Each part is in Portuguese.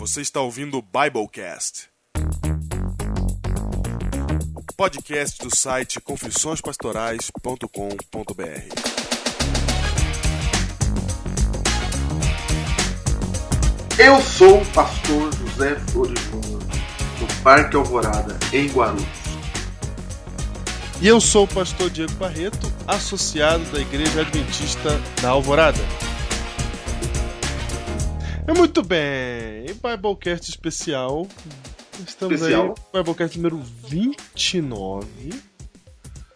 Você está ouvindo o Biblecast. Podcast do site confissõespastorais.com.br. Eu sou o pastor José Flores Júnior, do Parque Alvorada, em Guarulhos. E eu sou o pastor Diego Barreto, associado da Igreja Adventista da Alvorada. É muito bem, Biblecast especial. Estamos Especial. aí, Biblecast número 29.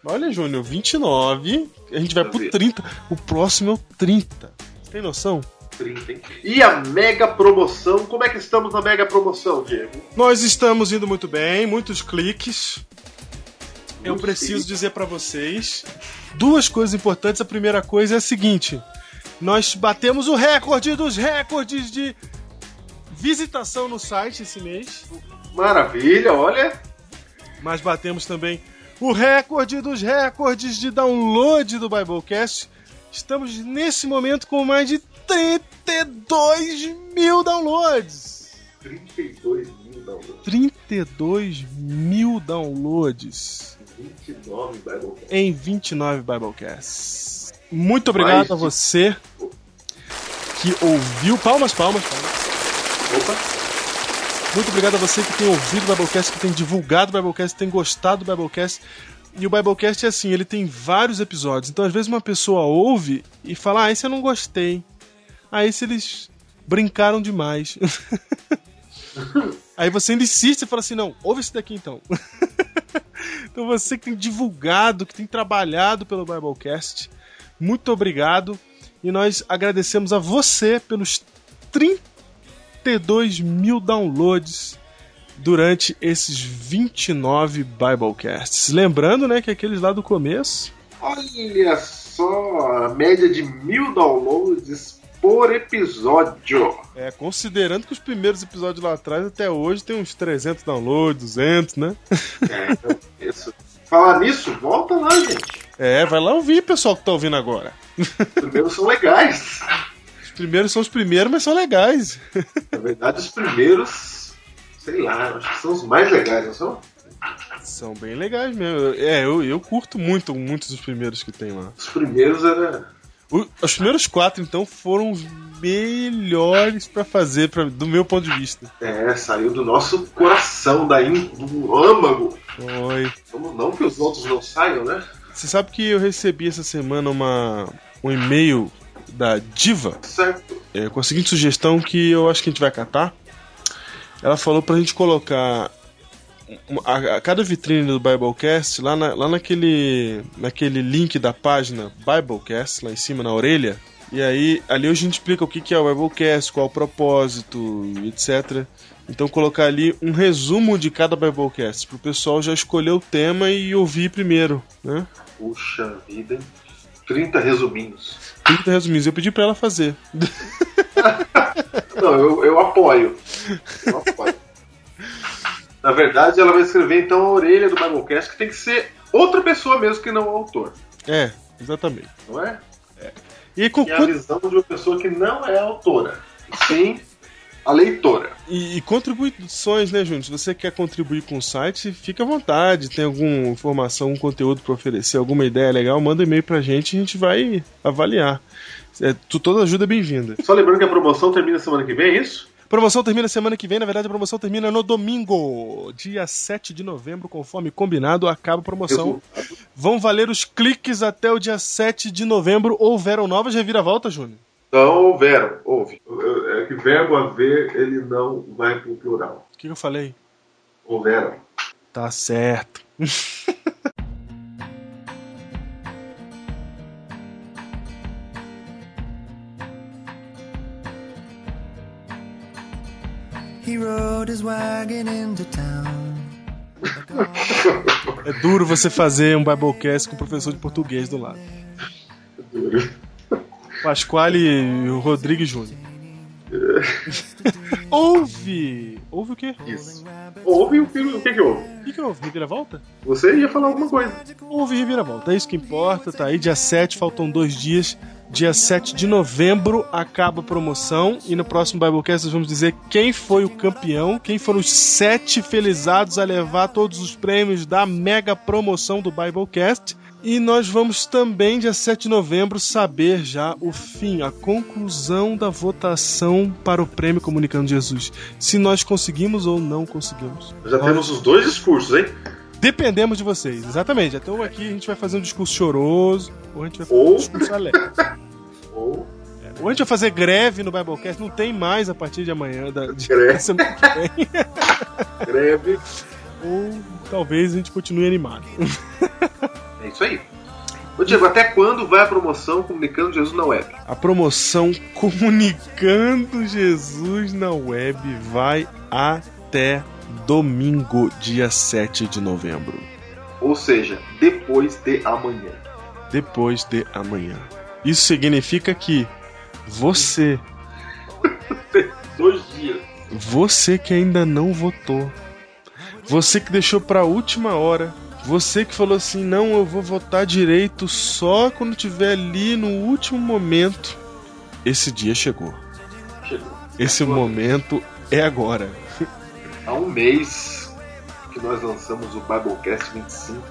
Olha, Júnior, 29. A gente vai pro ver. 30. O próximo é o 30. Tem noção? 30, hein? E a mega promoção, como é que estamos na mega promoção, Diego? Nós estamos indo muito bem, muitos cliques. Eu preciso cliques. dizer pra vocês duas coisas importantes. A primeira coisa é a seguinte: nós batemos o recorde dos recordes de visitação no site esse mês, Maravilha, olha. mas batemos também o recorde dos recordes de download do Biblecast. Estamos nesse momento com mais de 32 mil downloads. 32 mil downloads. 32 mil downloads 29 Biblecast. em 29 Biblecasts. Muito obrigado Mais a de- você que ouviu. Palmas, palmas, palmas. Opa, Muito obrigado a você que tem ouvido o Biblecast, que tem divulgado o Biblecast, que tem gostado do Biblecast. E o Biblecast é assim, ele tem vários episódios. Então, às vezes, uma pessoa ouve e fala: Ah, esse eu não gostei. Ah, esse eles brincaram demais. Aí você ainda insiste e fala assim: Não, ouve esse daqui então. então, você que tem divulgado, que tem trabalhado pelo Biblecast, muito obrigado. E nós agradecemos a você pelos 32 mil downloads durante esses 29 Biblecasts. Lembrando, né, que aqueles lá do começo. olha só, a média de mil downloads por episódio. É, considerando que os primeiros episódios lá atrás até hoje tem uns 300 downloads, 200, né? É, então, isso. Falar nisso, volta lá, gente. É, vai lá ouvir, pessoal que tá ouvindo agora. Os primeiros são legais. Os primeiros são os primeiros, mas são legais. Na verdade, os primeiros, sei lá, acho que são os mais legais, não são? São bem legais mesmo. É, eu, eu curto muito muitos dos primeiros que tem lá. Os primeiros era. O- os primeiros quatro, então, foram os melhores pra fazer, pra, do meu ponto de vista. É, saiu do nosso coração, da in, do âmago. Oi. Vamos não que os outros não saiam, né? Você sabe que eu recebi essa semana uma, um e-mail da Diva Certo. é, com a seguinte sugestão que eu acho que a gente vai catar. Ela falou pra gente colocar a, a cada vitrine do Biblecast lá, na- lá naquele, naquele link da página Biblecast, lá em cima na orelha. E aí, ali a gente explica o que que é o Biblecast, qual o propósito, etc. Então colocar ali um resumo de cada Biblecast, pro pessoal já escolher o tema e ouvir primeiro, né? Puxa vida. hein? 30 resuminhos. 30 resuminhos. Eu pedi pra ela fazer. Não, eu, eu apoio. Eu apoio. Na verdade, ela vai escrever então a orelha do Biblecast, que tem que ser outra pessoa mesmo que não o autor, É, exatamente. não é? E aí, com, E a visão de uma pessoa que não é autora, e sim a leitora. E, e contribuições, né, Júnior? Se você quer contribuir com o site, fica à vontade. Tem alguma informação, um conteúdo para oferecer, alguma ideia legal, manda um e-mail pra gente e a gente vai avaliar. É, tu- toda ajuda é bem-vinda. Só lembrando que a promoção termina semana que vem, é isso? Promoção termina semana que vem, na verdade a promoção termina no domingo, dia 7 de novembro, conforme combinado, acaba a promoção. Vão valer os cliques até o dia 7 de novembro. Houveram novas reviravoltas, Júnior? Então, houveram, houve. É que verbo haver, ele não vai pro plural. O que que eu falei? Houveram. Tá certo. He rode his wagon into town. É duro você fazer um Biblecast com um professor de português do lado. Pasquale Rodrigues Júnior. Houve! Houve o quê? Isso. Houve o que, o que que houve? O que, que houve? Reviravolta? Você ia falar alguma coisa. Houve reviravolta, é isso que importa. Tá aí, dia 7, faltam dois dias. Dia 7 de novembro acaba a promoção. E no próximo Biblecast nós vamos dizer quem foi o campeão, quem foram os sete felizados a levar todos os prêmios da mega promoção do Biblecast. E nós vamos também, dia 7 de novembro, saber já o fim, a conclusão da votação para o prêmio Comunicando Jesus. Se nós conseguimos ou não conseguimos. Já Nós temos os dois discursos, hein? Dependemos de vocês, exatamente. Então aqui a gente vai fazer um discurso choroso, ou a gente vai fazer um Ou- discurso alegre. Ou Ou a gente vai fazer greve no Biblecast, não tem mais a partir de amanhã, da, de, Greve. da semana que vem. greve. Ou talvez a gente continue animado. Isso aí. Ô Diego, até quando vai a promoção Comunicando Jesus na web? A promoção Comunicando Jesus na Web vai até domingo, dia 7 de novembro. Ou seja, depois de amanhã. Depois de amanhã. Isso significa que você, Dois dias. você que ainda não votou, você que deixou pra última hora, você que falou assim: não, eu vou votar direito só quando tiver ali no último momento. Esse dia chegou. Chegou. Esse momento é agora. Há um mês que nós lançamos o Biblecast 25,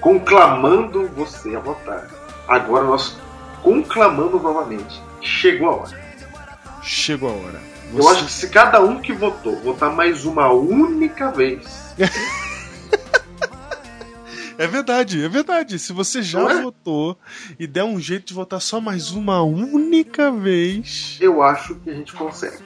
conclamando você a votar. Agora nós conclamamos novamente. Chegou a hora. Chegou a hora. Eu acho que se cada um que votou votar mais uma única vez, É verdade, é verdade. Se você já é? votou e der um jeito de votar só mais uma única vez. eu acho que a gente consegue.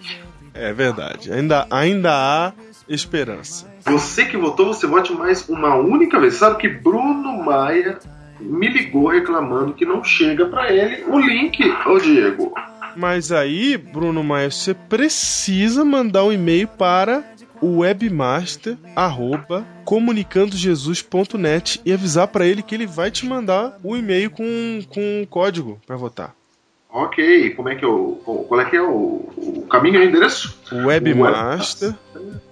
É verdade. Ainda, ainda há esperança. Você que votou, você vote mais uma única vez. Sabe que Bruno Maia me ligou reclamando que não chega pra ele o link, ô Diego. Mas aí, Bruno Maia, você precisa mandar um e-mail para o webmaster arroba comunicandojesus.net e avisar para ele que ele vai te mandar o e-mail com, com o código para votar. Ok, como é que é o. Qual é que é o, o caminho e o endereço? Webmaster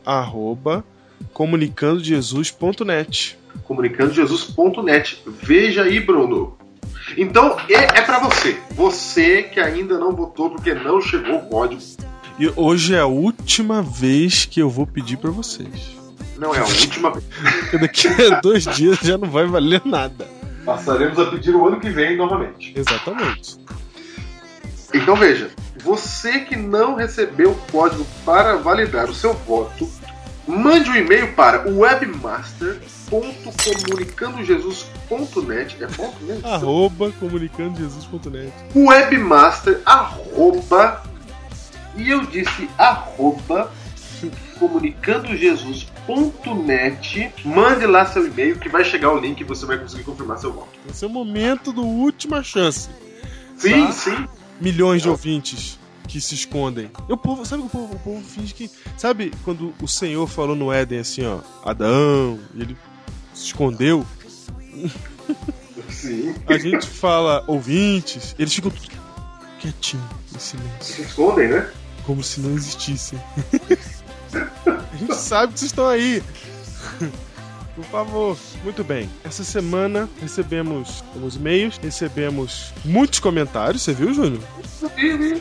arroba comunicandojesus.net. comunicandojesus.net. Veja aí, Bruno. Então, é, é para você. Você que ainda não votou porque não chegou o código. E hoje é a última vez que eu vou pedir para vocês. Não é a última vez. Daqui a dois dias já não vai valer nada. Passaremos a pedir o ano que vem novamente. Exatamente. Então veja, você que não recebeu o código para validar o seu voto, mande um e-mail para webmaster.comunicandojesus.net. É ponto mesmo? Arroba comunicandojesus.net. webmaster arroba e eu disse arroba comunicandojesus.net mande lá seu e-mail que vai chegar o link e você vai conseguir confirmar seu voto. Esse é o momento do última chance. Sim, Tá. sim. Milhões de ouvintes que se escondem. O povo, sabe o povo, o povo finge que. Sabe quando o Senhor falou no Éden assim, ó, Adão, e ele se escondeu? Sim. A gente fala ouvintes, eles ficam quietinhos, em silêncio. Se escondem, né? Como se não existissem. A gente sabe que vocês estão aí. Por favor. Muito bem. Essa semana recebemos alguns e-mails, recebemos muitos comentários. Você viu, Júnior?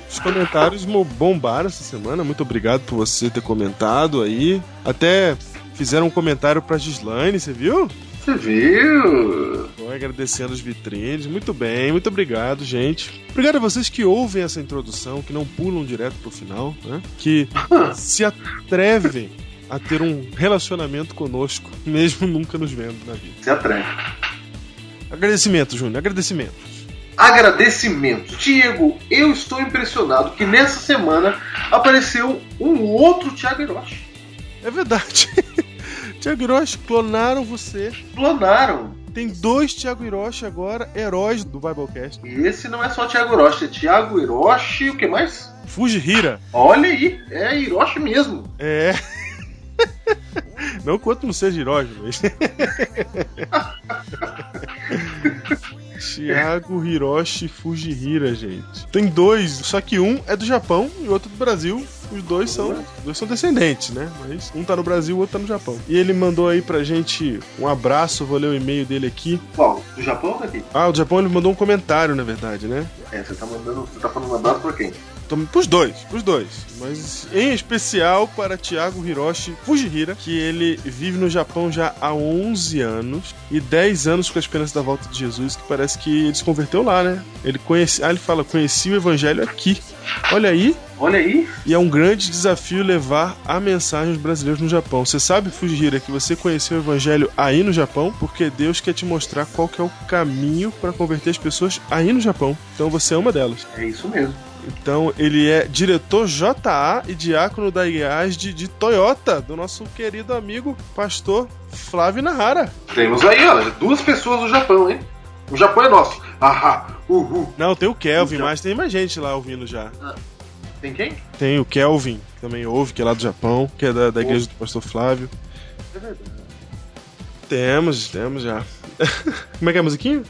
Os comentários bombaram essa semana. Muito obrigado por você ter comentado aí. Até fizeram um comentário pra Gislaine, você viu? Você viu? Foi agradecendo os vitrines. Muito bem, muito obrigado, gente. Obrigado a vocês que ouvem essa introdução, que não pulam direto pro final, né? Que se atrevem a ter um relacionamento conosco, mesmo nunca nos vendo na vida. Se atreve. Agradecimento, Júnior, agradecimento. Agradecimento. Diego, eu estou impressionado que nessa semana apareceu um outro Thiago Hiroshi. É verdade. Tiago Hiroshi, clonaram você. Clonaram. Tem dois Thiago Hiroshi agora, heróis do Biblecast. E esse não é só Thiago Hiroshi, é Thiago Hiroshi, o que mais? Fujihira. Olha aí, é Hiroshi mesmo. É. Não quanto não seja Hiroshi, mas. Thiago Hiroshi Fujihira, gente. Tem dois, só que um é do Japão e outro do Brasil. Os dois são, dois são descendentes, né? Mas um tá no Brasil, o outro tá no Japão. E ele mandou aí pra gente um abraço, vou ler o e-mail dele aqui. Qual? Do Japão ou daqui? Ah, o do Japão ele mandou um comentário, na verdade, né? É, você tá mandando. Você tá falando um abraço pra quem? Então, pros dois, pros dois. Mas em especial para Thiago Hiroshi Fujihira, que ele vive no Japão já há 11 anos e 10 anos com a esperança da volta de Jesus, que parece que ele se converteu lá, né? Ele conhece, ah, ele fala, conheci o evangelho aqui. Olha aí, Olha aí. e é um grande desafio levar a mensagem aos brasileiros no Japão. Você sabe, Fujihira, que você conheceu o evangelho aí no Japão, porque Deus quer te mostrar qual que é o caminho para converter as pessoas aí no Japão. Então você é uma delas. É isso mesmo. Então ele é diretor JA e diácono da IASD de Toyota, do nosso querido amigo pastor Flávio Nahara. Temos aí, ó, duas pessoas do Japão, hein? O Japão é nosso. Ahá, uhul. Não, tem o Kelvin, mas tem mais gente lá ouvindo já. Tem quem? Tem o Kelvin, que também ouve, que é lá do Japão, que é da, da igreja do pastor Flávio. É verdade. Temos, temos já. Como é que é a musiquinha?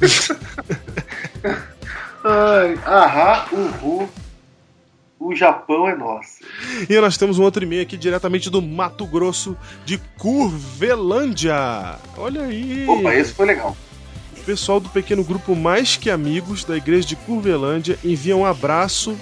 Ai, ahá, uhul. O Japão é nosso. E nós temos um outro e-mail aqui diretamente do Mato Grosso de Curvelândia. Olha aí. Opa, esse foi legal. O pessoal do pequeno grupo Mais Que Amigos da igreja de Curvelândia envia um abraço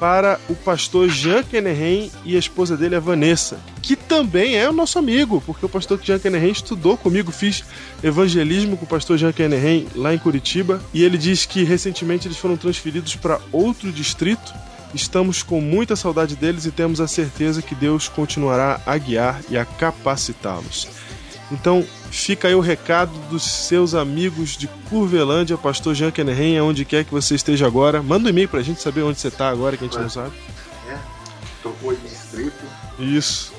para o pastor Jean Kennerhen e a esposa dele, a Vanessa, que também é o nosso amigo, porque o pastor Jean Kennerhen estudou comigo, fiz evangelismo com o pastor Jean Kennerhen lá em Curitiba, e ele diz que recentemente eles foram transferidos para outro distrito. Estamos com muita saudade deles e temos a certeza que Deus continuará a guiar e a capacitá-los. Então, fica aí o recado dos seus amigos de Curvelândia, pastor Jean Kennerhen, aonde quer que você esteja agora. Manda um e-mail pra gente saber onde você tá agora, que a gente não sabe. Trocou de distrito. Isso.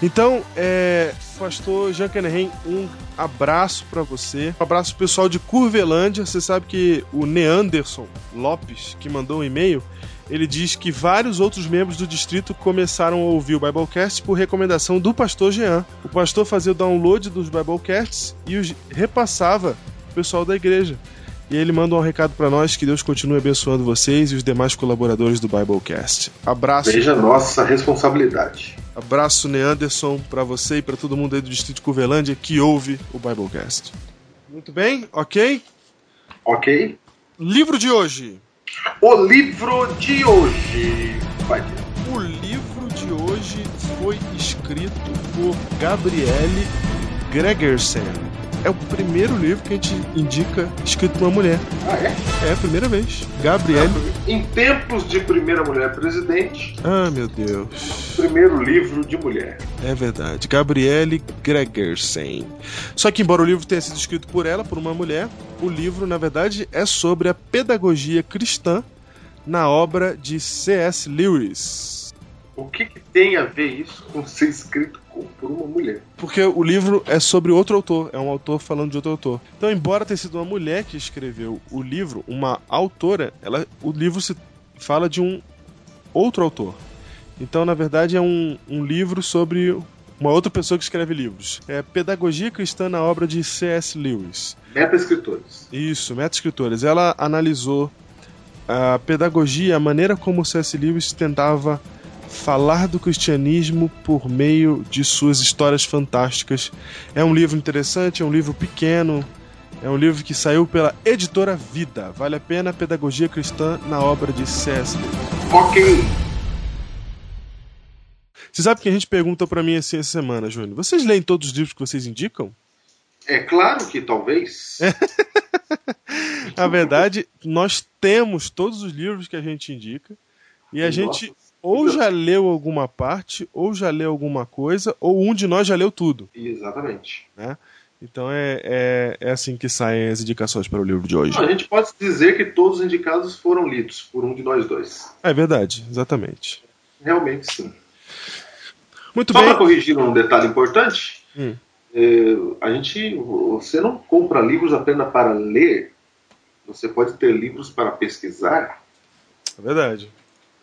Então, é, pastor Jean Kennerhen, um abraço pra você. Um abraço pessoal de Curvelândia. Você sabe que o Neanderson Lopes, que mandou um e-mail, ele diz que vários outros membros do distrito começaram a ouvir o Biblecast por recomendação do pastor Jean. O pastor fazia o download dos Biblecasts e os repassava pro pessoal da igreja. E ele manda um recado pra nós que Deus continue abençoando vocês e os demais colaboradores do Biblecast. Abraço. Veja a nossa responsabilidade. Abraço, Neanderson, pra você e pra todo mundo aí do Distrito de Curvelândia que ouve o Biblecast. Muito bem, ok? Ok? Livro de hoje. O livro de hoje. Vai ter. O livro de hoje foi escrito por Gabriele Gregersen. É o primeiro livro que a gente indica escrito por uma mulher. Ah, é? É a primeira vez. Gabriele. Em tempos de primeira mulher presidente, Ah, meu Deus. primeiro livro de mulher. É verdade. Gabriele Gregersen. Só que, embora o livro tenha sido escrito por ela, por uma mulher, o livro, na verdade, é sobre a pedagogia cristã na obra de C.S. Lewis. O que, que tem a ver isso com ser escrito por uma mulher? Porque o livro é sobre outro autor, é um autor falando de outro autor. Então, embora tenha sido uma mulher que escreveu o livro, uma autora, ela, o livro se fala de um outro autor. Então, na verdade, é um, um livro sobre uma outra pessoa que escreve livros. É Pedagogia Cristã na obra de C.S. Lewis. Meta-escritores. Isso, meta-escritores. Ela analisou a pedagogia, a maneira como C.S. Lewis tentava falar do cristianismo por meio de suas histórias fantásticas. É um livro interessante, é um livro pequeno, é um livro que saiu pela editora Vida. Vale a pena Pedagogia Cristã na obra de C.S. Lewis. Ok. Você sabe que a gente pergunta pra mim assim essa semana, Júnior? Vocês leem todos os livros que vocês indicam? É claro que talvez. Na verdade, nós temos todos os livros que a gente indica e a Nossa. gente ou já leu alguma parte, ou já leu alguma coisa, ou um de nós já leu tudo. Exatamente. Então é, é, é assim que saem as indicações para o livro de hoje. A gente pode dizer que todos os indicados foram lidos por um de nós dois. É verdade, exatamente. Realmente sim. Muito Só bem. para corrigir um detalhe importante, Hum. é, a gente, você não compra livros apenas para ler. Você pode ter livros para pesquisar, É verdade.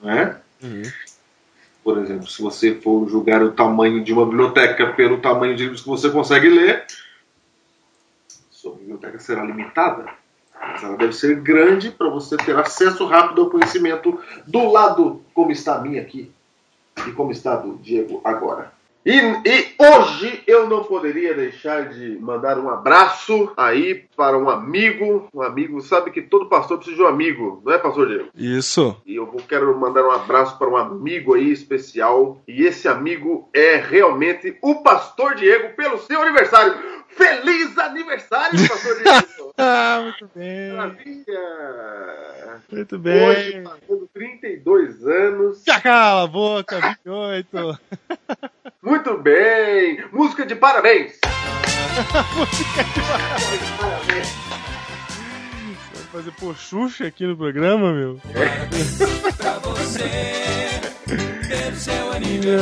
não é? Uhum. Por exemplo, se você for julgar o tamanho de uma biblioteca pelo tamanho de livros que você consegue ler, Sua biblioteca será limitada, mas ela deve ser grande para você ter acesso rápido ao conhecimento do lado como está a minha aqui e como está a do Diego agora. E, e hoje eu não poderia deixar de mandar um abraço aí para um amigo. Um amigo, sabe que todo pastor precisa de um amigo, não é, pastor Diego? Isso. E eu quero mandar um abraço para um amigo aí especial. E esse amigo é realmente o pastor Diego pelo seu aniversário. Feliz aniversário, pastor Diego! Ah, muito bem. Maravilha! Muito Hoje, bem. fazendo 32 anos. Já cala a boca, 28. Muito bem! Música de parabéns! Parabéns! Vai fazer pochucha aqui no programa, meu?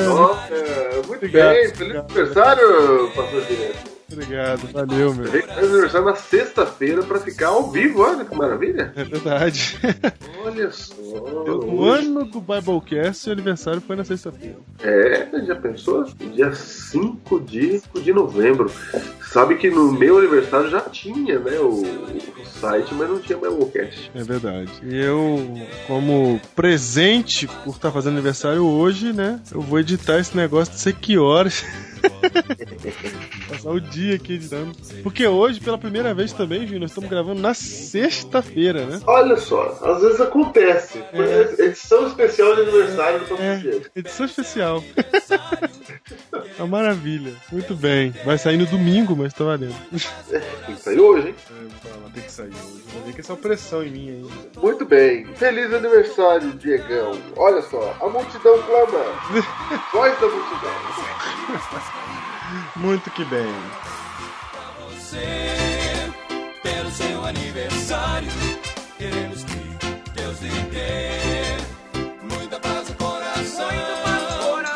Nossa, muito Obrigado, bem! Feliz obrigado. aniversário, pastor Diego! Obrigado, valeu, meu. Aniversário na sexta-feira para ficar ao vivo, olha que maravilha! É verdade. Olha só! O ano do Biblecast o aniversário foi na sexta-feira. É, já pensou? Dia 5 de, 5 de novembro. Sabe que no meu aniversário já tinha, né, o, o site, mas não tinha Biblecast. É verdade. E eu, como presente por estar fazendo aniversário hoje, né? Eu vou editar esse negócio, não sei que horas. Passar o dia aqui editando. Porque hoje, pela primeira vez também, Júnior, nós estamos gravando na sexta-feira, né? Olha só, às vezes acontece. Foi É. edição especial de aniversário do É, edição especial. Uma maravilha. Muito bem. Vai sair no domingo, mas tá valendo. Tem que sair hoje, hein? tem que sair hoje. Vai ver que essa pressão em mim ainda. Muito bem. Feliz aniversário, Diegão. Olha só, a multidão clama. Voz da multidão. Muito que bem. Pelo seu aniversário, queremos que Deus lhe dê muita paz no coração.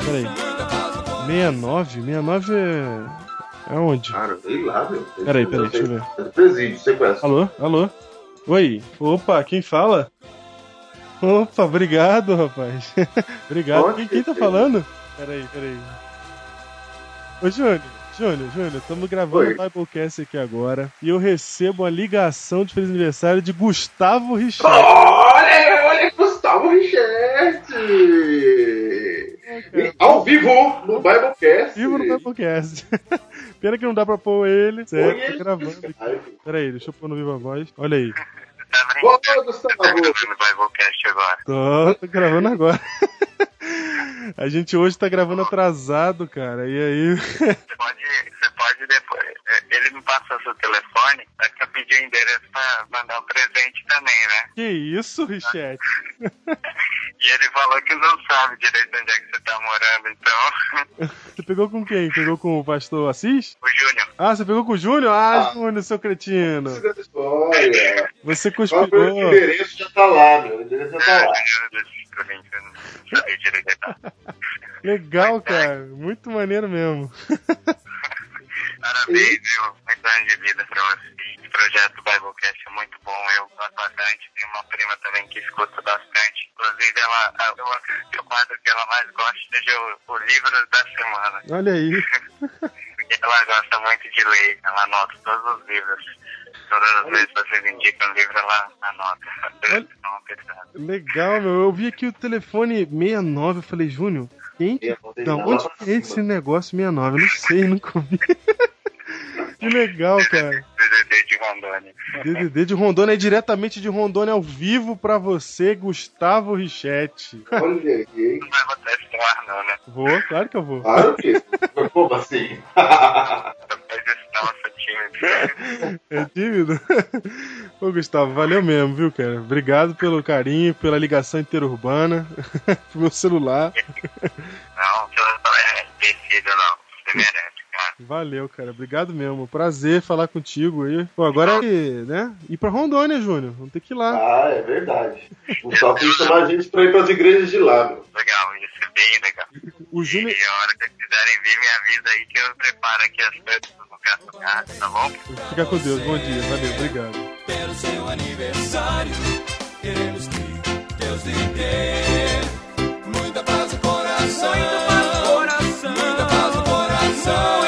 Peraí. Muita paz no coração. 69? 69 é. É onde? Cara, sei lá, meu. Peraí, peraí, deixa eu ver. Presídio, você conhece. Alô? Alô? Oi? Opa, quem fala? Opa, obrigado, rapaz. obrigado. Quem, quem tá falando? Peraí, peraí. Ô, Júnior, Júnior, Júnior, estamos gravando Oi. o Biblecast aqui agora e eu recebo uma ligação de feliz aniversário de Gustavo Richard. Olha, olha, Gustavo Richard! E ao vivo no Biblecast. Vivo no Biblecast. Pena que não dá pra pôr ele. Põe Certo, ele tô gravando aqui. Skype. Peraí, deixa eu pôr no Viva Voz. Olha aí. Boa, Gustavo! Biblecast agora. Tô, tô gravando agora. A gente hoje tá gravando atrasado, cara. E aí. Você pode, você pode depois. é, Ele me passou seu telefone, é que eu pedi o endereço pra mandar um presente também, né? Que isso, Richete? E ele falou que não sabe direito onde é que você tá morando, então. Você pegou com quem? Pegou com o pastor Assis? o Júnior. Ah, você pegou com o Júnior? Ah, Ah. Júnior, seu cretino. Você Só o conspirou. endereço já tá lá, meu. O endereço já tá É, lá. o Desse Corinthians, não sabia direito. Legal, cara. Muito maneiro mesmo. Parabéns, viu? Muitos anos de vida pra você. Esse projeto Biblecast é muito bom, eu gosto bastante. Tenho uma prima também que escuta bastante. Inclusive, ela, eu acredito que o quadro que ela mais gosta seja o, o livro da semana. Olha aí. Porque ela gosta muito de ler, ela anota todos os livros. Todas as vezes vocês indicam um livro, ela anota. Pesada. Legal, meu. Eu vi aqui o telefone 69. Eu falei, Júnior, quem? Da onde que é esse negócio 69? Eu não sei, nunca ouvi. Que legal, cara. DDD de Rondônia. DDD de Rondônia é diretamente de Rondônia ao vivo pra você, Gustavo Richete. Olha aí, hein? Não vai botar esse no ar, não, né? Vou, claro que eu vou. Claro que. Como assim? tímido. É tímido? Ô, Gustavo, valeu mesmo, viu, cara? Obrigado pelo carinho, pela ligação interurbana, pro meu celular. Não, não é tecido, não. Você merece, cara. Valeu, cara. Obrigado mesmo. Prazer falar contigo aí. Pô, agora é, né? Ir pra Rondônia, Júnior. Vamos ter que ir lá. Ah, é verdade. O que chamar a gente pra ir pras igrejas de lá, meu. Legal, isso é bem legal. O Júnior. E a hora que vocês quiserem vir, me avisa aí que eu preparo aqui as coisas tá bom? Fica com Deus. Bom dia. Valeu. Obrigado. Pelo seu aniversário, queremos que Deus lhe dê. Muita paz no coração. Muita paz no coração. Muita paz no coração.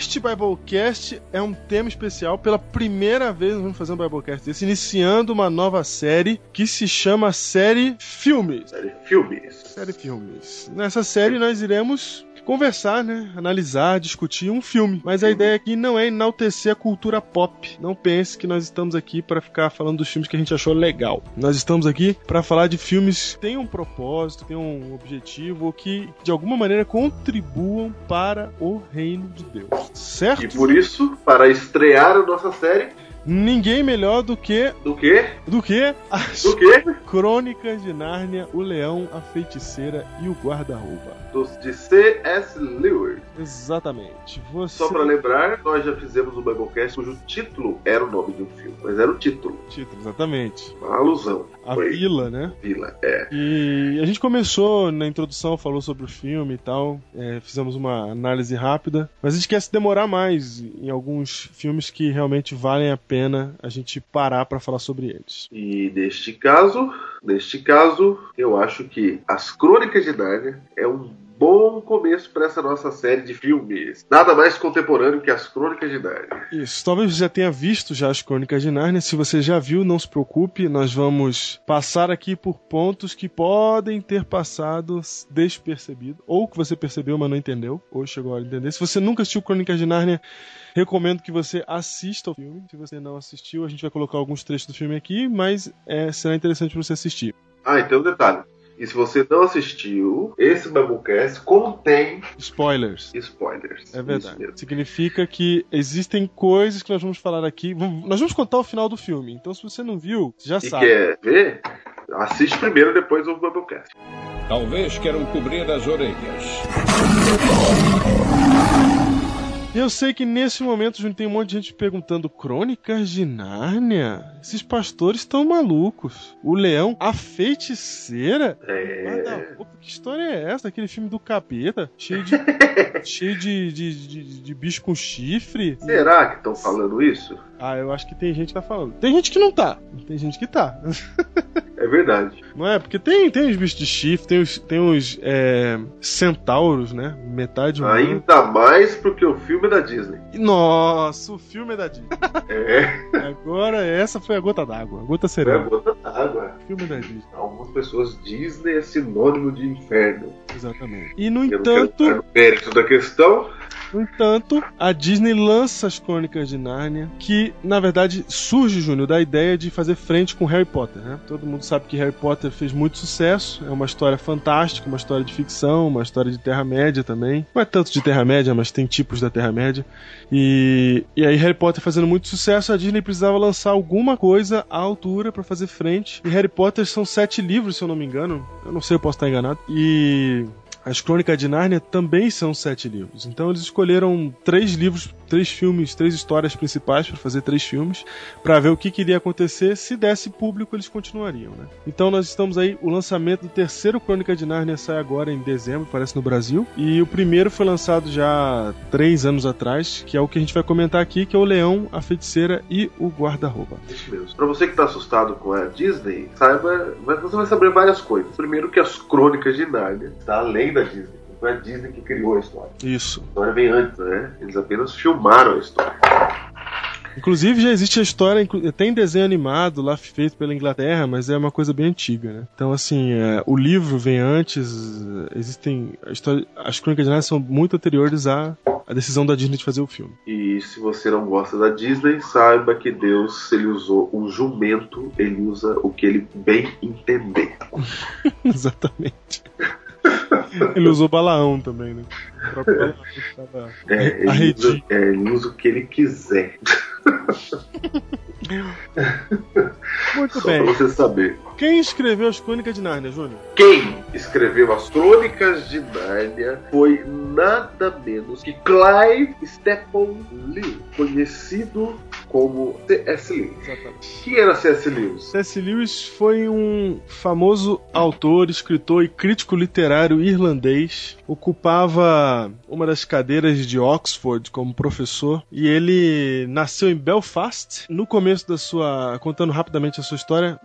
Deste Biblecast é um tema especial. Pela primeira vez nós vamos fazer um Biblecast desse, iniciando uma nova série que se chama Série Filmes. Série filmes. Série Filmes. Nessa série nós iremos conversar, né? Analisar, discutir um filme. Mas a ideia aqui não é enaltecer a cultura pop. Não pense que nós estamos aqui para ficar falando dos filmes que a gente achou legal. Nós estamos aqui para falar de filmes que têm um propósito, têm um objetivo, ou que de alguma maneira contribuam para o reino de Deus. Certo? E por isso, para estrear a nossa série, Ninguém melhor do que do que? do que as Do que? Crônicas de Nárnia, o Leão, a Feiticeira e o Guarda-roupa. Dos de C.S. Lewis. Exatamente. Você Só pra lembrar, nós já fizemos um Biblecast cujo título era o nome de um filme, mas era o título. título, exatamente. Uma alusão. A Foi. Vila, né? Vila, é. E a gente começou na introdução, falou sobre o filme e tal, é, fizemos uma análise rápida, mas a gente quer se demorar mais em alguns filmes que realmente valem a pena a gente parar pra falar sobre eles. E neste caso, neste caso, eu acho que As Crônicas de Nárnia é um bom começo para essa nossa série de filmes. Nada mais contemporâneo que As Crônicas de Nárnia. Isso, talvez você já tenha visto já as Crônicas de Nárnia. Se você já viu, não se preocupe, nós vamos passar aqui por pontos que podem ter passado despercebido, ou que você percebeu, mas não entendeu, ou chegou a entender. Se você nunca assistiu Crônicas de Nárnia, recomendo que você assista ao filme. Se você não assistiu, a gente vai colocar alguns trechos do filme aqui, mas é, será interessante para você assistir. Ah, e tem um detalhe. E se você não assistiu, esse Biblecast contém Spoilers. spoilers. É verdade. Significa que existem coisas que nós vamos falar aqui. Nós vamos contar o final do filme. Então, se você não viu, você já E sabe. quer ver? Assiste primeiro, depois o Biblecast. Talvez queiram cobrir as orelhas. E eu sei que nesse momento, tem um monte de gente perguntando: Crônicas de Nárnia? Esses pastores estão malucos. O leão, a feiticeira? É. Guarda-roupa, que história é essa? Aquele filme do capeta, cheio de. cheio de, de, de, de bicho com chifre. Será que estão falando isso? Ah, eu acho que tem gente que tá falando. Tem gente que não tá. Tem gente que tá. É verdade. Não é? Porque tem, tem os bichos de chifre, tem os, tem os é, centauros, né? Metade humano. Ainda mais porque o filme é da Disney. Nossa, o filme é da Disney. É, Agora, essa foi a gota d'água, a gota é a serena. gota d'água. O filme é da Disney, Algumas pessoas Disney é sinônimo de inferno. exatamente. E no Eu não quero entanto, entrar no mérito da questão. No entanto, a Disney lança as Crônicas de Nárnia, que na verdade surge, Júnior, da ideia de fazer frente com Harry Potter, né? Todo mundo sabe que Harry Potter fez muito sucesso, é uma história fantástica, uma história de ficção, uma história de Terra-média também. Não é tanto de Terra-média, mas tem tipos da Terra-média. E, e aí Harry Potter fazendo muito sucesso, a Disney precisava lançar alguma coisa à altura pra fazer frente. E Harry Potter são sete livros, se eu não me engano. Eu não sei, eu posso estar enganado. E as Crônicas de Nárnia também são sete livros. Então eles escolheram três livros, três filmes, três histórias principais para fazer três filmes, para ver o que, que iria acontecer. Se desse público, eles continuariam, né? Então nós estamos aí, o lançamento do terceiro Crônica de Nárnia sai agora em dezembro, parece no Brasil. E o primeiro foi lançado já três anos atrás, que é o que a gente vai comentar aqui, que é o Leão, a Feiticeira e o Guarda-Roupa. Isso mesmo. Você que tá assustado com a Disney, saiba, você vai saber várias coisas. Primeiro que as crônicas de Nárnia está além da Disney. Não foi a Disney que criou a história. Isso. A história vem antes, né? Eles apenas filmaram a história. Inclusive já existe a história, tem desenho animado lá feito pela Inglaterra, mas é uma coisa bem antiga, né? Então assim, é, o livro vem antes, é, existem história, as Crônicas de Nárnia são muito anteriores à, à decisão da Disney de fazer o filme. E se você não gosta da Disney, saiba que Deus, se ele usou um jumento, ele usa o que ele bem entender. Exatamente. Ele usou Balaão também, né? O Balaão É, ele, usa, é, ele usa o que ele quiser. Muito Só pra bem. você saber. Quem escreveu as Crônicas de Nárnia, Júnior? Quem escreveu as Crônicas de Nárnia foi nada menos que Clive Stephen Lewis, conhecido como C.S. Lewis. Exatamente. Quem era C.S. Lewis? C.S. Lewis foi um famoso autor, escritor e crítico literário irlandês. Ocupava uma das cadeiras de Oxford como professor e ele nasceu em Belfast. No começo da sua, contando rapidamente a sua história,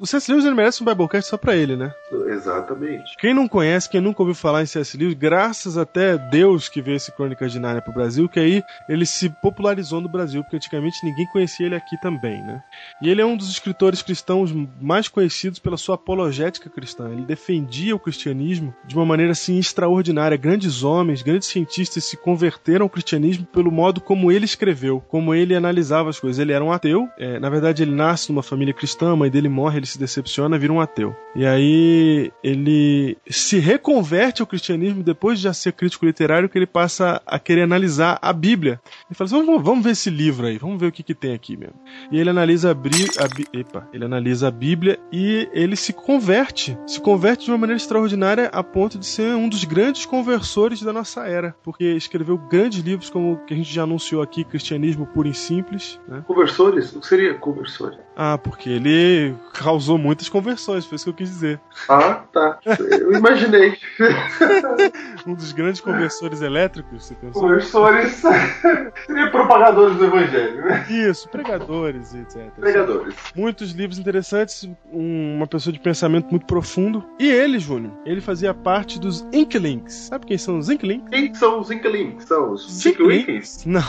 O C.S. Lewis ele merece um Biblecast só pra ele, né? Exatamente. Quem não conhece, quem nunca ouviu falar em C.S. Lewis, graças até Deus que veio esse Crônicas de Nárnia pro Brasil, que aí ele se popularizou no Brasil, porque antigamente ninguém conhecia ele aqui também, né? E ele é um dos escritores cristãos mais conhecidos pela sua apologética cristã. Ele defendia o cristianismo de uma maneira assim extraordinária. Grandes homens, grandes cientistas se converteram ao cristianismo pelo modo como ele escreveu, como ele analisava as coisas. Ele era um ateu, é, na verdade ele nasce numa família cristã, a mãe dele morre, ele se decepciona, vira um ateu. E aí ele se reconverte ao cristianismo depois de já ser crítico literário, que ele passa a querer analisar a Bíblia. Ele fala assim, vamos, vamos ver esse livro aí, vamos ver o que, que tem aqui mesmo. E ele analisa a, Bri- a, epa, ele analisa a Bíblia e ele se converte, se converte de uma maneira extraordinária a ponto de ser um dos grandes conversores da nossa era, porque escreveu grandes livros como o que a gente já anunciou aqui, Cristianismo Puro e Simples, né? Conversores? O que seria conversores? Ah, porque ele causou muitas conversões, foi isso que eu quis dizer. Ah, tá. Eu imaginei. Um dos grandes conversores elétricos, você pensou? Conversores seria propagadores do evangelho, né? Isso, pregadores, etc. Pregadores. Muitos livros interessantes, um- uma pessoa de pensamento muito profundo. E ele, Júnior, ele fazia parte dos Inklings. Sabe quem são os Inklings? Quem são os Inklings? São os Inklings? Não.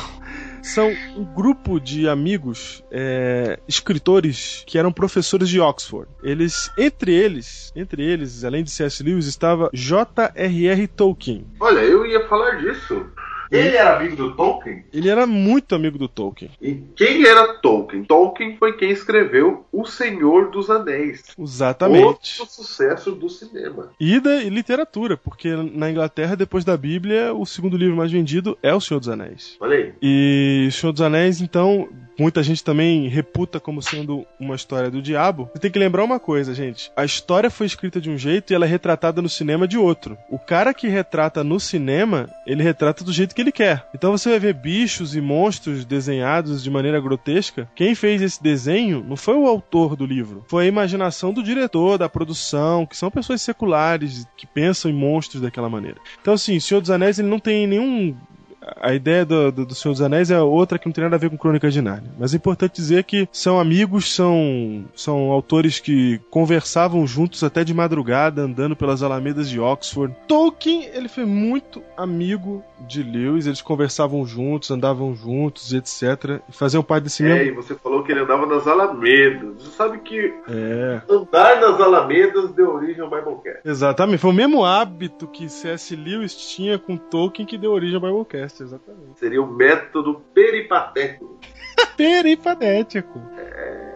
São um grupo de amigos é, escritores que eram professores de Oxford. Eles, entre eles, entre eles, além de C.S. Lewis, estava J.R.R. Tolkien. Olha, eu ia falar disso. Ele era amigo do Tolkien? Ele era muito amigo do Tolkien. E quem era Tolkien? Tolkien foi quem escreveu O Senhor dos Anéis. Exatamente. Outro sucesso do cinema. E da literatura, porque na Inglaterra, depois da Bíblia, o segundo livro mais vendido é O Senhor dos Anéis. Olha aí. E O Senhor dos Anéis, então, muita gente também reputa como sendo uma história do diabo. Você tem que lembrar uma coisa, gente. A história foi escrita de um jeito e ela é retratada no cinema de outro. O cara que retrata no cinema, ele retrata do jeito que ele quer. Então você vai ver bichos e monstros desenhados de maneira grotesca. Quem fez esse desenho não foi o autor do livro, foi a imaginação do diretor, da produção, que são pessoas seculares que pensam em monstros daquela maneira. Então, assim, Senhor dos Anéis ele não tem nenhum a ideia do, do, do Senhor dos Anéis é outra que não tem nada a ver com Crônicas de Nárnia. Mas é importante dizer que são amigos, são, são autores que conversavam juntos até de madrugada, andando pelas alamedas de Oxford. Tolkien, ele foi muito amigo de Lewis, eles conversavam juntos, andavam juntos, etc. E faziam parte desse É, mesmo... e você falou que ele andava nas Alamedas. Você sabe que É, andar nas Alamedas deu origem ao Biblecast. exatamente. Foi o mesmo hábito que C.S. Lewis tinha com Tolkien que deu origem ao Biblecast, exatamente. Seria o método peripatético. Peripatético. O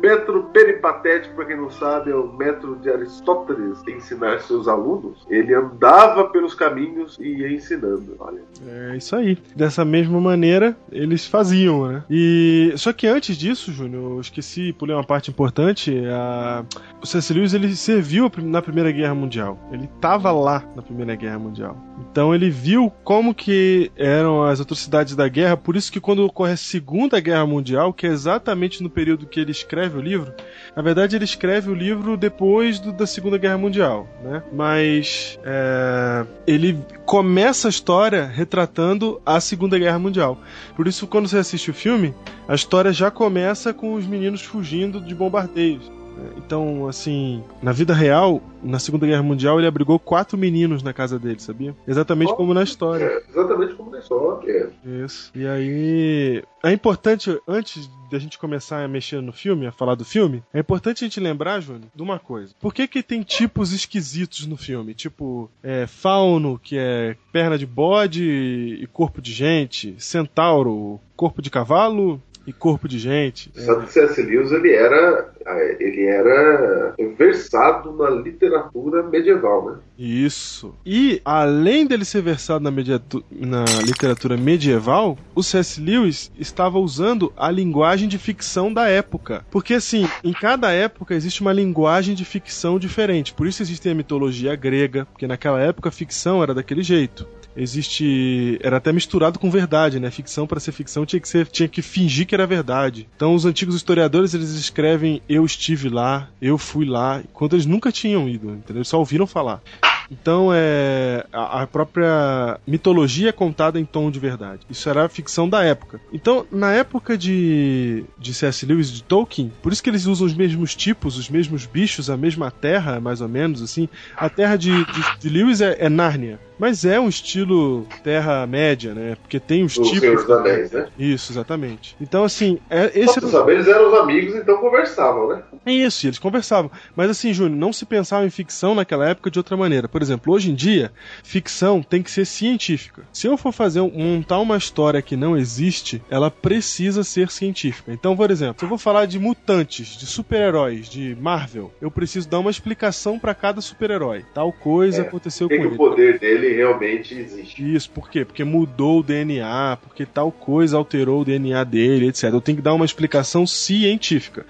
método peripatético, para quem não sabe, é o método de Aristóteles ensinar seus alunos. Ele andava pelos caminhos e ia ensinando. Olha. É isso aí. Dessa mesma maneira, eles faziam, né? E só que antes disso, Júnior, eu esqueci, pulei uma parte importante. A... O C.S. Lewis ele serviu na Primeira Guerra Mundial. Ele estava lá na Primeira Guerra Mundial. Então ele viu como que eram as atrocidades da guerra. Por isso que quando ocorre a Segunda Guerra Mundial, que é exatamente no período que ele escreve o livro, na verdade ele escreve o livro depois do- da Segunda Guerra Mundial, né? Mas é, ele começa a história retratando a Segunda Guerra Mundial. Por isso, quando você assiste o filme, a história já começa com os meninos fugindo de bombardeios. Então, assim, na vida real, na Segunda Guerra Mundial, ele abrigou quatro meninos na casa dele, sabia? Exatamente como na história. É, exatamente como na história. Isso. E aí. É importante, antes da gente começar a mexer no filme, a falar do filme, é importante a gente lembrar, Júnior, de uma coisa. Por que, que tem tipos esquisitos no filme? Tipo, é, fauno, que é perna de bode e corpo de gente, centauro, corpo de cavalo e corpo de gente. Que C.S. Lewis ele era, eh, ele era versado na literatura medieval, né? Isso. E, além dele ser versado na, na literatura medieval, o C.S. Lewis estava usando a linguagem de ficção da época. Porque, assim, em cada época existe uma linguagem de ficção diferente. Por isso existe a mitologia grega, porque naquela época a ficção era daquele jeito. Existe. Era até misturado com verdade, né? Ficção, para ser ficção, tinha que, ser, tinha que fingir que era verdade. Então, os antigos historiadores eles escrevem: Eu estive lá, eu fui lá, quando eles nunca tinham ido, entendeu? Só ouviram falar. Então é a, a própria mitologia é contada em tom de verdade. Isso era a ficção da época. Então, na época de, de C.S. Lewis e de Tolkien, por isso que eles usam os mesmos tipos, os mesmos bichos, a mesma terra, mais ou menos, assim. A terra de, de, de Lewis é, é Nárnia. Mas é um estilo Terra-média, né? Porque tem os O tipos. Senhor dos Anéis, né? Isso, exatamente. Então, assim, é, esse sabe, eles eram os amigos, então conversavam, né? é isso, eles conversavam. Mas assim, Júnior, não se pensava em ficção naquela época de outra maneira. Por exemplo, hoje em dia, ficção tem que ser científica. Se eu for fazer um- montar uma história que não existe, ela precisa ser científica. Então, por exemplo, se eu vou falar de mutantes, de super-heróis, de Marvel, eu preciso dar uma explicação pra cada super-herói. Tal coisa É, aconteceu com ele. o poder dele realmente existe? Isso, por quê? Porque mudou o DNA, porque tal coisa alterou o DNA dele, etc. Eu tenho que dar uma explicação científica.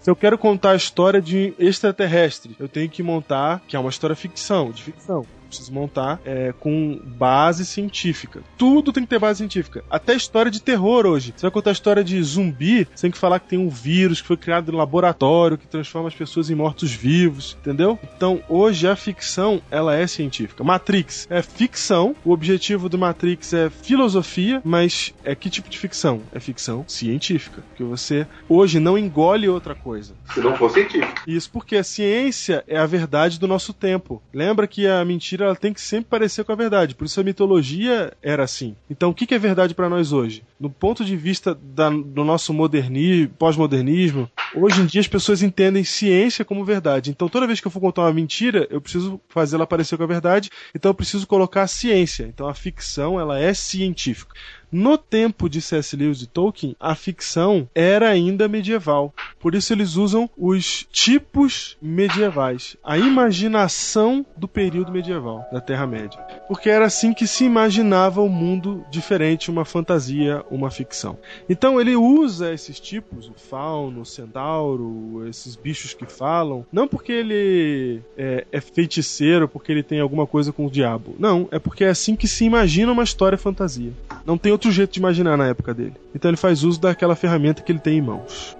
Se eu quero contar a história de extraterrestre, eu tenho que montar, que é uma história ficção, de ficção. Preciso montar é, com base científica. Tudo tem que ter base científica. Até história de terror hoje. Você vai contar a história de zumbi, você tem que falar que tem um vírus que foi criado no laboratório, que transforma as pessoas em mortos-vivos, entendeu? Então, hoje a ficção, ela é científica. Matrix é ficção, o objetivo do Matrix é filosofia, mas é que tipo de ficção? É ficção científica. Porque você hoje não engole outra coisa. Se não for científico. Isso porque a ciência é a verdade do nosso tempo. Lembra que a mentira ela tem que sempre parecer com a verdade. Por isso a mitologia era assim. Então o que que é verdade para nós hoje? No ponto de vista da- do nosso modernismo, pós-modernismo, hoje em dia as pessoas entendem ciência como verdade. Então toda vez que eu for contar uma mentira, eu preciso fazê-la parecer com a verdade. Então eu preciso colocar a ciência. Então a ficção ela é científica. No tempo de C.S. Lewis e Tolkien, a ficção era ainda medieval. Por isso eles usam os tipos medievais, a imaginação do período medieval da Terra-média. Porque era assim que se imaginava o mundo diferente, uma fantasia, uma ficção. Então ele usa esses tipos, o fauno, o centauro, esses bichos que falam, não porque ele é, é feiticeiro, porque ele tem alguma coisa com o diabo. Não, é porque é assim que se imagina uma história fantasia. Não tem outro jeito de imaginar na época dele. Então ele faz uso daquela ferramenta que ele tem em mãos.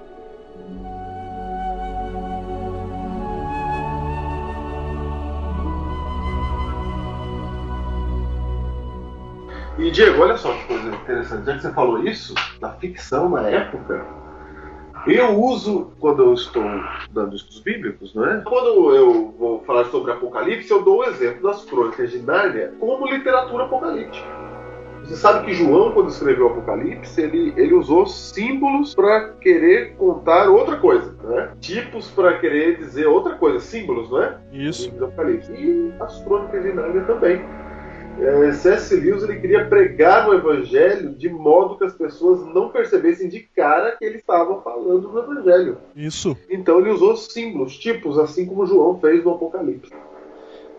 E Diego, olha só que coisa interessante. Já que você falou isso, da ficção na época, eu uso, quando eu estou dando estudos bíblicos, não é? Quando eu vou falar sobre Apocalipse, eu dou o exemplo das crônicas de Nárnia como literatura apocalíptica. Você sabe que João, quando escreveu o Apocalipse, ele, ele usou símbolos para querer contar outra coisa, né? Tipos para querer dizer outra coisa, símbolos, não é? Isso. do Apocalipse. E as crônicas de Nárnia também. É, C.S. Lewis ele queria pregar o evangelho de modo que as pessoas não percebessem de cara que ele estava falando do evangelho. Isso. Então ele usou símbolos, tipos, assim como João fez no Apocalipse.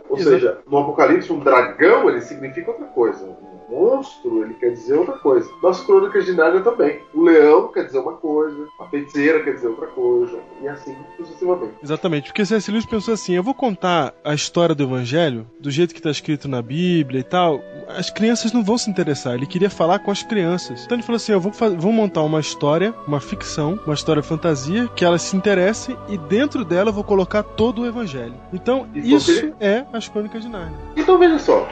Ou Exato. seja, no Apocalipse um dragão ele significa outra coisa. Monstro ele quer dizer outra coisa. Nas crônicas de Nárnia também. O leão quer dizer uma coisa, a feiticeira quer dizer outra coisa, e assim sucessivamente. Exatamente, porque C.S. Lewis pensou assim: eu vou contar a história do Evangelho do jeito que está escrito na Bíblia e tal. As crianças não vão se interessar. Ele queria falar com as crianças. Então ele falou assim: eu vou, vou montar uma história, uma ficção, uma história fantasia, que elas se interessem e dentro dela eu vou colocar todo o Evangelho. Então E isso é as Crônicas de Nárnia. Então veja só,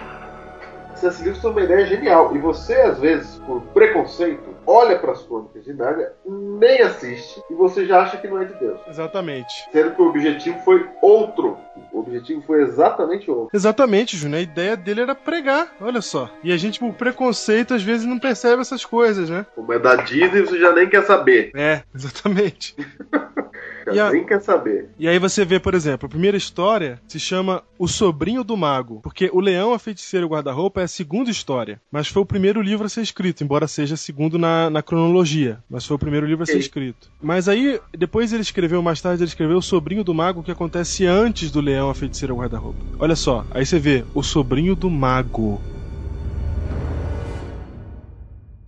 C.S. Lewis tem uma ideia genial e você às vezes por preconceito olha para as crônicas de Nárnia, nem assiste e você já acha que não é de Deus, Exatamente. sendo que o objetivo foi outro. O objetivo foi exatamente outro. Exatamente, Júnior. A ideia dele era pregar, olha só. E a gente, por preconceito, às vezes não percebe essas coisas, né? Como é da Disney, você já nem quer saber. É, exatamente. E a- nem quer saber. E aí você vê, por exemplo, a primeira história se chama O Sobrinho do Mago, porque O Leão, a Feiticeira e o Guarda-Roupa é a segunda história, mas foi o primeiro livro a ser escrito, embora seja segundo na, na cronologia, mas foi o primeiro livro a ser escrito. Mas aí, depois ele escreveu, mais tarde ele escreveu O Sobrinho do Mago, que acontece antes do Leão, a Feiticeira e o Guarda-Roupa. Olha só, aí você vê O Sobrinho do Mago.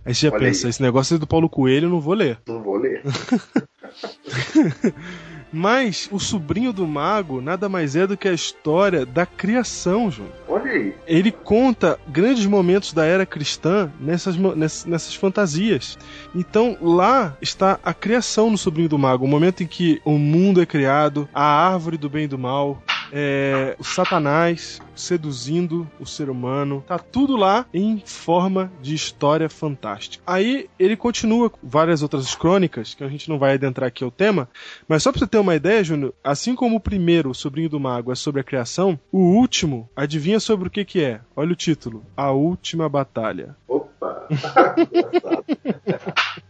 Aí você já Olha pensa, aí. esse negócio é do Paulo Coelho, eu não vou ler. Não vou ler. Mas o sobrinho do mago nada mais é do que a história da criação, Júnior. Olha aí. Ele conta grandes momentos da era cristã nessas, mo- ness- nessas fantasias. Então lá está a criação no sobrinho do mago, o momento em que o mundo é criado, a árvore do bem e do mal, é, o Satanás seduzindo o ser humano. Tá tudo lá em forma de história fantástica. Aí ele continua com várias outras crônicas, que a gente não vai adentrar aqui ao tema, mas só pra você ter uma ideia, Júnior, assim como o primeiro, o Sobrinho do Mago, é sobre a criação, o último, adivinha sobre o que que é? Olha o título. A Última Batalha. Opa!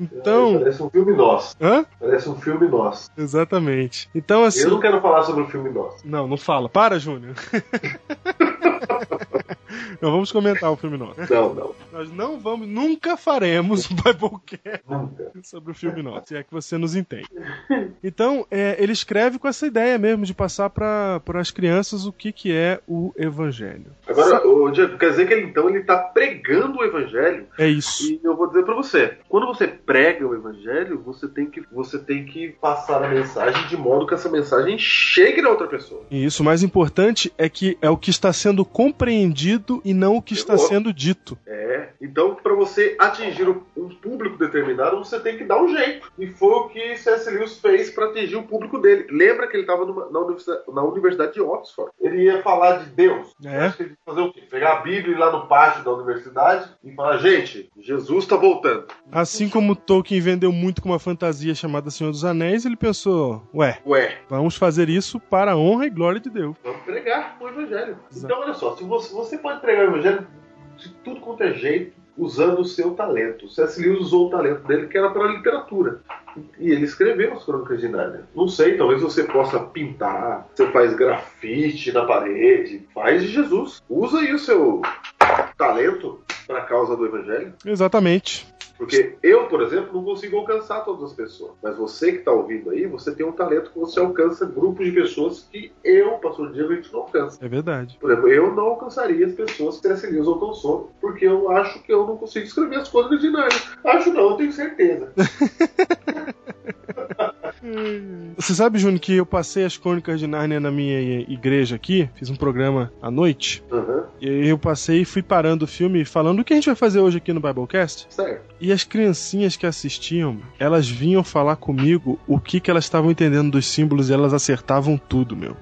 Então... Parece um filme nosso. Hã? Parece um filme nosso. Exatamente. Então, assim... Eu não quero falar sobre o filme nosso. Não, não fala. Para, Júnior. não vamos comentar o filme nosso. Não, não. Nós não vamos, nunca faremos um Biblecast sobre o filme nosso, se é que você nos entende. Então, é, ele escreve com essa ideia mesmo de passar para as crianças o que, que é o evangelho. Agora, o Diego, quer dizer que ele, então ele tá pregando o evangelho É isso. E eu vou dizer pra você, quando você prega o evangelho, você tem que você tem que passar a mensagem de modo que essa mensagem chegue na outra pessoa. E isso, o mais importante é que é o que está sendo compreendido e não o que está sendo dito. É. Então, pra você atingir um público determinado, você tem que dar um jeito. E foi o que C.S. Lewis fez pra atingir o público dele. Lembra que ele estava na, universidade, na Universidade de Oxford? Ele ia falar de Deus. É. Acho que ele ia fazer o quê? Pegar a Bíblia e ir lá no pátio da universidade e falar: gente, Jesus está voltando. Assim como Tolkien vendeu muito com uma fantasia chamada Senhor dos Anéis, ele pensou: ué, Ué, vamos fazer isso para a honra e glória de Deus. Vamos pregar o Evangelho. Exato. Então, olha só, se você, você pode pregar o Evangelho de tudo quanto é jeito, usando o seu talento. C.S. Lewis usou o talento dele, que era para a literatura. E ele escreveu as Crônicas de Nárnia. Não sei, talvez você possa pintar, você faz grafite na parede, faz de Jesus. Usa aí o seu talento para a causa do Evangelho. Exatamente. Porque eu, por exemplo, não consigo alcançar todas as pessoas. Mas você que está ouvindo aí, você tem um talento que você alcança grupos de pessoas que eu, pastor Diego, a gente não alcança. É verdade. Por exemplo, eu não alcançaria as pessoas que C.S. Lewis alcançou, porque eu acho que eu não consigo escrever as coisas de Nárnia. Acho não, eu tenho certeza. Você sabe, Júnior, que eu passei as crônicas de Nárnia na minha igreja aqui, fiz um programa à noite, Aham, e aí eu passei e fui parando o filme falando o que a gente vai fazer hoje aqui no Biblecast. certo. E as criancinhas que assistiam, elas vinham falar comigo o que, que elas estavam entendendo dos símbolos e elas acertavam tudo, meu.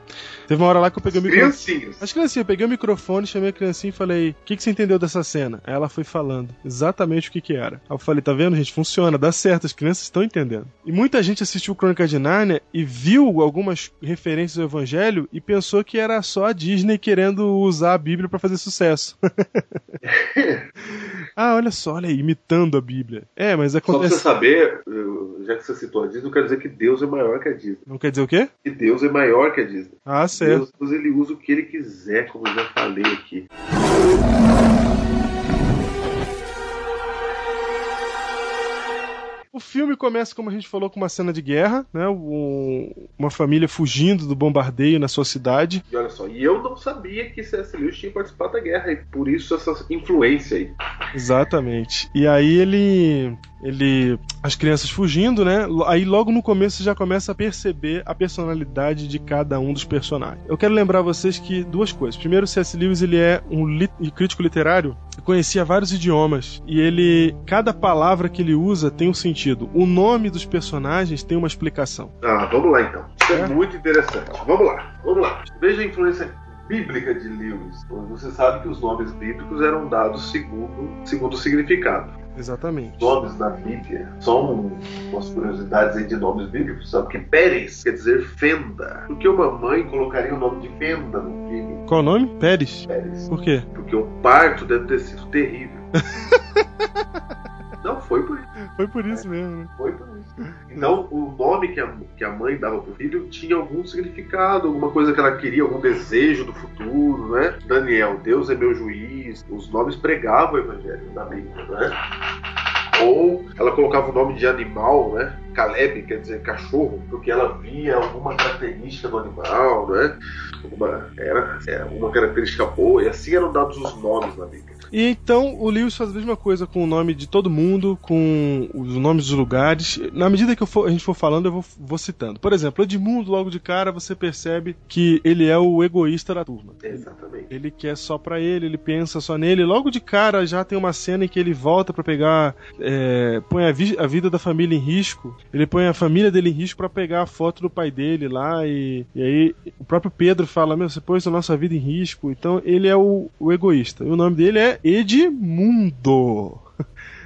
Teve uma hora lá que eu peguei o microfone. Criancinhas. As criancinhas, eu peguei o microfone, chamei a criancinha e falei: O que, que você entendeu dessa cena? Aí ela foi falando exatamente o que, que era. Aí eu falei: Tá vendo, gente? Funciona, dá certo, as crianças estão entendendo. E muita gente assistiu Crônica de Nárnia e viu algumas referências ao Evangelho e pensou que era só a Disney querendo usar a Bíblia pra fazer sucesso. ah, olha só, olha aí, imitando a Bíblia. É, mas Só pra você acontece. saber, já que você citou a Disney, não quer dizer que Deus é maior que a Disney. Não quer dizer o quê? Que Deus é maior que a Disney. Ah, certo. Deus, ele usa o que ele quiser, como eu já falei aqui. O filme começa, como a gente falou, com uma cena de guerra, né? Um- uma família fugindo do bombardeio na sua cidade. E olha só, e eu não sabia que C.S. Lewis tinha participado da guerra, e por isso essa influência aí. Exatamente. E aí ele. Ele. As crianças fugindo, né? Aí logo no começo você já começa a perceber a personalidade de cada um dos personagens. Eu quero lembrar vocês que duas coisas. Primeiro, C.S. Lewis ele é um lit- crítico literário que conhecia vários idiomas. E ele. Cada palavra que ele usa tem um sentido. O nome dos personagens tem uma explicação. Ah, vamos lá então. Isso é, É? muito interessante. Vamos lá, vamos lá. Veja a influência bíblica de Lewis. Você sabe que os nomes bíblicos eram dados segundo, segundo o significado. Exatamente. Os nomes na Bíblia são umas curiosidades aí de nomes bíblicos. Sabe que Pérez quer dizer fenda. Por que uma mãe colocaria o nome de fenda no filho? Qual o nome? Pérez. Pérez. Por quê? Porque o parto deve ter sido terrível. Não, foi por isso. Foi por isso mesmo, né? Foi por isso. Então, o nome que a, que a mãe dava pro filho tinha algum significado, alguma coisa que ela queria, algum desejo do futuro, né? Daniel, Deus é meu juiz. Os nomes pregavam o evangelho da Bíblia, né? Ou ela colocava o nome de animal, né? Caleb quer dizer cachorro, porque ela via alguma característica do animal, né? Uma, era, era uma característica boa, e assim eram dados os nomes na Bíblia. E então o Lewis faz a mesma coisa com o nome de todo mundo, com os nomes dos lugares. Na medida que eu for- a gente for falando, eu vou, vou citando. Por exemplo, Edmundo, logo de cara, você percebe que ele é o egoísta da turma. Exatamente. Ele quer só pra ele, ele pensa só nele. Logo de cara já tem uma cena em que ele volta pra pegar. é, põe a, vi- a vida da família em risco. Ele põe a família dele em risco pra pegar a foto do pai dele lá. E, e aí o próprio Pedro fala: Meu, você pôs a nossa vida em risco. Então ele é o, o egoísta. E o nome dele é Edmundo.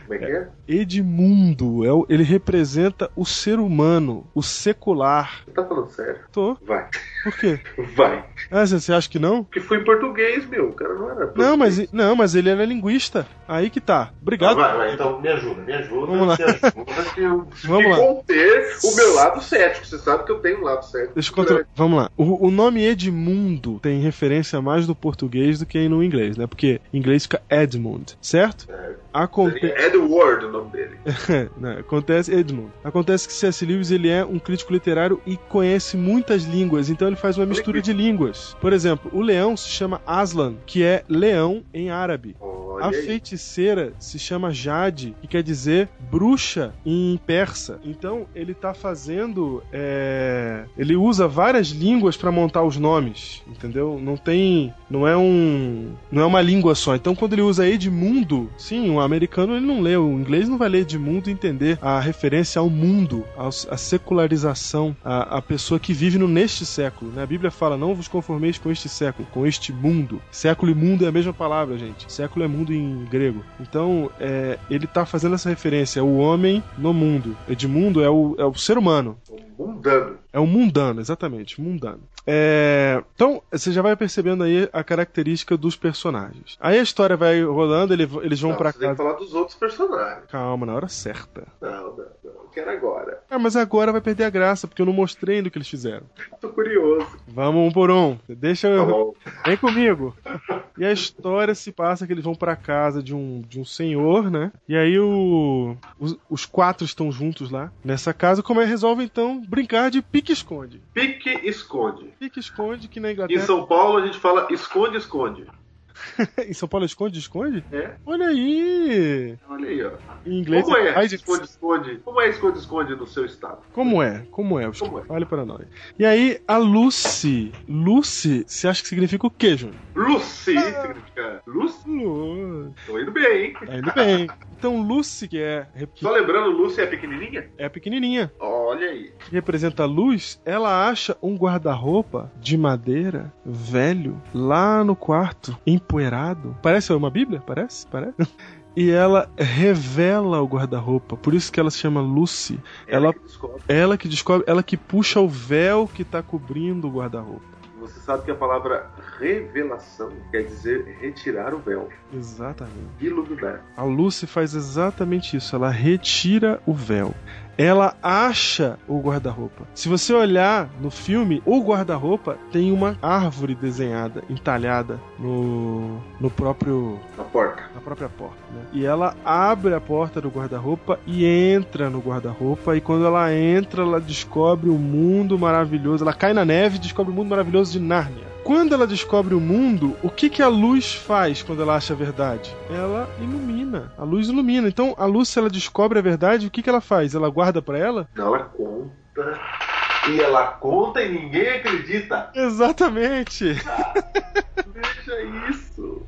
Como é que é? Edmundo. É o- ele representa o ser humano, o secular. Você tá falando sério? Tô. Vai. Por quê? Vai. Ah, você acha que não? Porque foi em português, meu. O cara não era. português. Não, mas, não, mas ele era linguista. Aí que tá. Obrigado. Vai, vai, então me ajuda, me ajuda. Vamos lá. Ajuda que eu Vamos lá. conter o meu lado cético. Você sabe que eu tenho um lado cético. Deixa eu contar. Vamos lá. O, o nome Edmundo tem referência mais do português do que no inglês, né? Porque em inglês fica Edmund, certo? Aconte... Seria Edward o nome dele. Né, Acontece, Edmund. Acontece que C.S. Lewis ele é um crítico literário e conhece muitas línguas, então ele faz uma mistura de línguas. Por exemplo, o leão se chama Aslan, que é leão em árabe. Olha A aí. feiticeira se chama Jade, que quer dizer bruxa em persa. Então ele tá fazendo. é, Ele usa várias línguas para montar os nomes, entendeu? Não tem. Não é um. Não é uma língua só. Então quando ele usa Edmundo, sim, o americano ele não lê, o inglês não vai ler Edmundo e entender a referência ao mundo, a secularização, a, a pessoa que vive no neste século. Né? A Bíblia fala: não vos conformeis com este século, com este mundo. Século e mundo é a mesma palavra, gente. Século é mundo em grego. Então, é, ele tá fazendo essa referência, o homem no mundo. Edmundo é o, é o ser humano. Um mundano. É o mundano, exatamente, mundano. É, Então, você já vai percebendo aí a característica dos personagens. Aí a história vai rolando, ele- eles vão Não, pra você tem que casa. falar dos outros personagens. Calma, na hora certa. Não, não, não. Eu quero agora. Ah, mas agora vai perder a graça, porque eu não mostrei ainda o que eles fizeram. Tô curioso. Vamos um por um. Deixa Tá eu. bom. Vem comigo. E a história se passa que eles vão pra casa de um, de um senhor, né? E aí o, os, os quatro estão juntos lá nessa casa. Como é que resolve então brincar de pique-esconde? Pique esconde. Pique-esconde que na Em Inglaterra. São Paulo a gente fala esconde, esconde. em São Paulo esconde, esconde? É? Olha aí! Olha aí, ó. Em inglês Como é hide- esconde, esconde? Como é esconde, esconde no seu estado? Como é? Como é? Como é? Fale para nós. E aí, a Lucy. Lucy, você acha que significa o quê, Júnior? Lucy significa luz? Lu. Tô indo bem, hein? Tá indo bem. Então, Lucy, que é, Só lembrando, Lucy é pequenininha? é pequenininha, Olha aí. que representa a luz, ela acha um guarda-roupa de madeira, velho, lá no quarto, empoeirado. Parece uma Bíblia? Parece? Parece? E ela revela o guarda-roupa, por isso que ela se chama Lucy. Ela, que descobre. ela que descobre, ela que puxa o véu que tá cobrindo o guarda-roupa. Você sabe que a palavra revelação quer dizer retirar o véu, Exatamente. iluminar. A Lucy faz exatamente isso. Ela retira o véu. Ela acha o guarda-roupa. Se você olhar no filme, o guarda-roupa tem uma árvore desenhada, entalhada no, no próprio Na porta. na própria porta, né? E ela abre a porta do guarda-roupa e entra no guarda-roupa. E quando ela entra, ela descobre o mundo maravilhoso. Ela cai na neve e descobre o mundo maravilhoso de Nárnia. Quando ela descobre o mundo, o que, que a luz faz quando ela acha a verdade? Ela ilumina. A luz ilumina. Então, a luz, se ela descobre a verdade, o que, que ela faz? Ela guarda pra ela? Não, ela conta. E ela conta e ninguém acredita. Exatamente. Veja isso.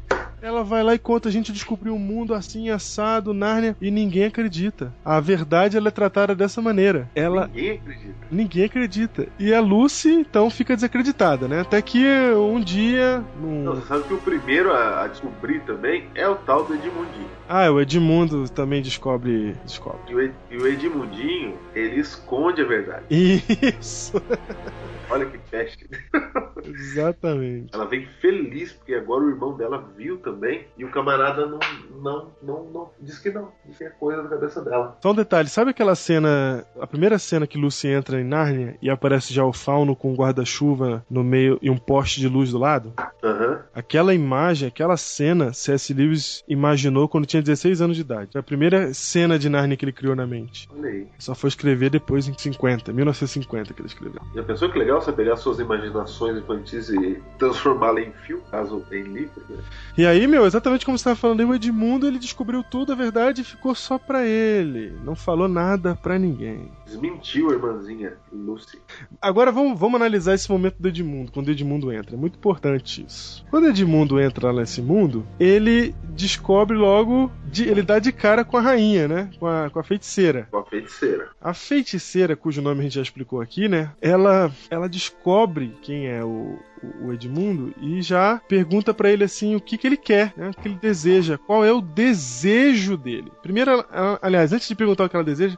Ela vai lá e conta, a gente descobriu um mundo assim, assado, Nárnia, e ninguém acredita. A verdade, ela é tratada dessa maneira. Ela... Ninguém acredita. Ninguém acredita. E a Lucy, então, fica desacreditada, né? Até que um dia. num- Não, você sabe que o primeiro a, a descobrir também é o tal do Edmundinho. Ah, o Edmundo também descobre. Descobre. E o, Ed- e o Edmundinho, ele esconde a verdade. Isso, Olha que peste. exatamente. Ela vem feliz porque agora o irmão dela viu também e o camarada não, não, não, não diz que não, diz que é coisa da cabeça dela. Só um detalhe, sabe aquela cena, a primeira cena que Lucy entra em Nárnia e aparece já o fauno com um guarda-chuva no meio e um poste de luz do lado? Aham. Aquela imagem, aquela cena, C.S. Lewis imaginou quando tinha 16 anos de idade. Foi a primeira cena de Nárnia que ele criou na mente. Olha aí. Só foi escrever depois em 50, 1950 que ele escreveu. Já pensou que legal você pegar suas imaginações infantis e transformá-las em filme, caso em livro? Né? E aí meu, exatamente como você estava falando, o Edmundo ele descobriu tudo, a verdade ficou só pra ele. Não falou nada pra ninguém. Desmentiu a irmãzinha Lucy. Agora vamos, vamos analisar esse momento do Edmundo, quando o Edmundo entra. É muito importante isso. Quando o Edmundo entra lá nesse mundo, ele descobre logo, de- ele dá de cara com a rainha, né? Com a, com a feiticeira. Com a feiticeira. A feiticeira, cujo nome a gente já explicou aqui, né? Ela, ela descobre quem é o, o Edmundo e já pergunta pra ele assim o que, que ele quer, né? O que ele deseja, qual é o desejo dele. Primeiro, ela- ela- aliás, antes de perguntar o que ela deseja,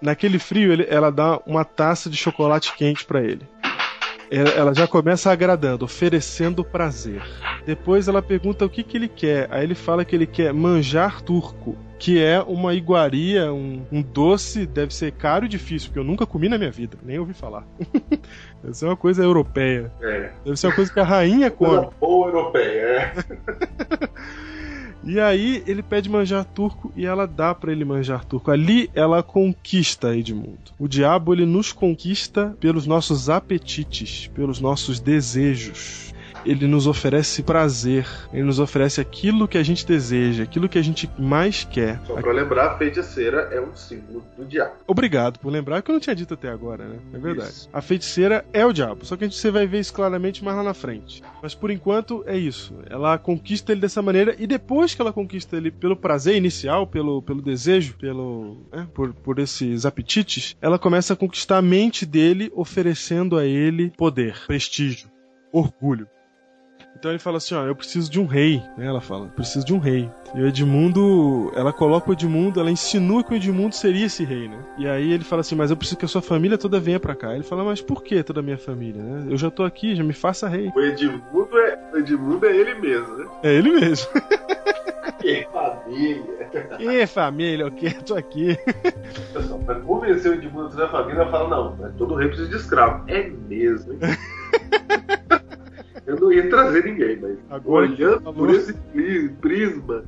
naquele frio ele- ela dá uma taça de chocolate quente pra ele. Ela ela já começa agradando, oferecendo prazer. Depois ela pergunta o que, que ele quer. Aí ele fala que ele quer manjar turco, que é uma iguaria, um, um doce, deve ser caro e difícil, porque eu nunca comi na minha vida, nem ouvi falar. deve ser uma coisa europeia. É. Deve ser uma coisa que a rainha come. Coisa boa europeia, é. E aí ele pede manjar turco e ela dá pra ele manjar turco. Ali ela conquista Edmundo. O diabo ele nos conquista pelos nossos apetites, pelos nossos desejos. Ele nos oferece prazer, ele nos oferece aquilo que a gente deseja, aquilo que a gente mais quer. Só pra lembrar, a feiticeira é um símbolo do diabo. Obrigado por lembrar que eu não tinha dito até agora, né? É verdade. Isso. A feiticeira é o diabo, só que a gente você vai ver isso claramente mais lá na frente. Mas por enquanto é isso. Ela conquista ele dessa maneira e depois que ela conquista ele pelo prazer inicial, pelo, pelo desejo, pelo né, por, por esses apetites, ela começa a conquistar a mente dele, oferecendo a ele poder, prestígio, orgulho. Então ele fala assim, ó, eu preciso de um rei, né? Ela fala, preciso de um rei. E o Edmundo, ela coloca o Edmundo, ela insinua que o Edmundo seria esse rei, né? E aí ele fala assim, mas eu preciso que a sua família toda venha pra cá. Ele fala, mas por que toda a minha família, né? Eu já tô aqui, já me faça rei. O Edmundo é, o Edmundo é ele mesmo, né? É ele mesmo. Que família. Ê, família, o que? Tô aqui. Pessoal, pra convencer o Edmundo a trazer a família, ela fala, não, todo rei precisa de escravo. É mesmo, hein? Eu não ia trazer ninguém, mas Agora olhando falou. por esse pri- prisma,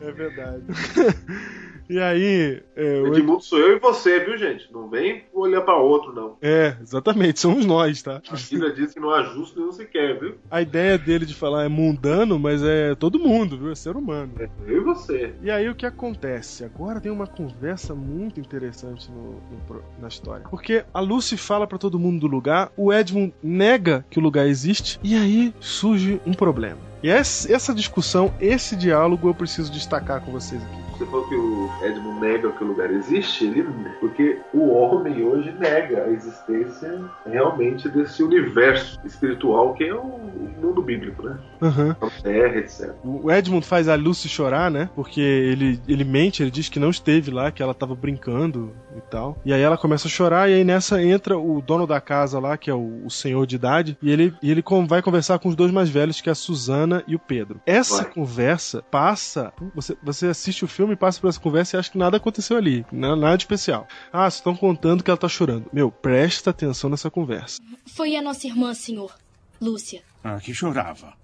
É verdade. E aí, é, o o Ed- Edmundo sou eu e você, viu, gente? Não vem olhar pra outro, não. é, exatamente, somos nós, tá? A Bíblia diz que não há justo nenhum sequer, viu? A ideia dele de falar é mundano, mas é todo mundo, viu? É ser humano. É eu e você. E aí o que acontece? Agora tem uma conversa muito interessante no- no na história. Porque a Lucy fala pra todo mundo do lugar, o Edmund nega que o lugar existe, e aí surge um problema. E essa discussão, esse diálogo eu preciso destacar com vocês aqui. Você falou que o Edmund nega que o lugar existe, ele porque o homem hoje nega a existência realmente desse universo espiritual que é o mundo bíblico, né? Aham. A terra, etc. O Edmund faz a Lucy chorar, né? Porque ele, ele mente, ele diz que não esteve lá, que ela tava brincando e tal. E aí ela começa a chorar, e aí nessa entra o dono da casa lá, que é o, o senhor de idade, e ele, e ele vai conversar com os dois mais velhos, que é a Suzana e o Pedro. Essa Vai. conversa passa. Você, você assiste o filme, passa por essa conversa e acha que nada aconteceu ali. na- Nada de especial. Ah, vocês estão contando que ela tá chorando. Meu, presta atenção nessa conversa. Foi a nossa irmã, senhor. Lúcia. Ah, que chorava.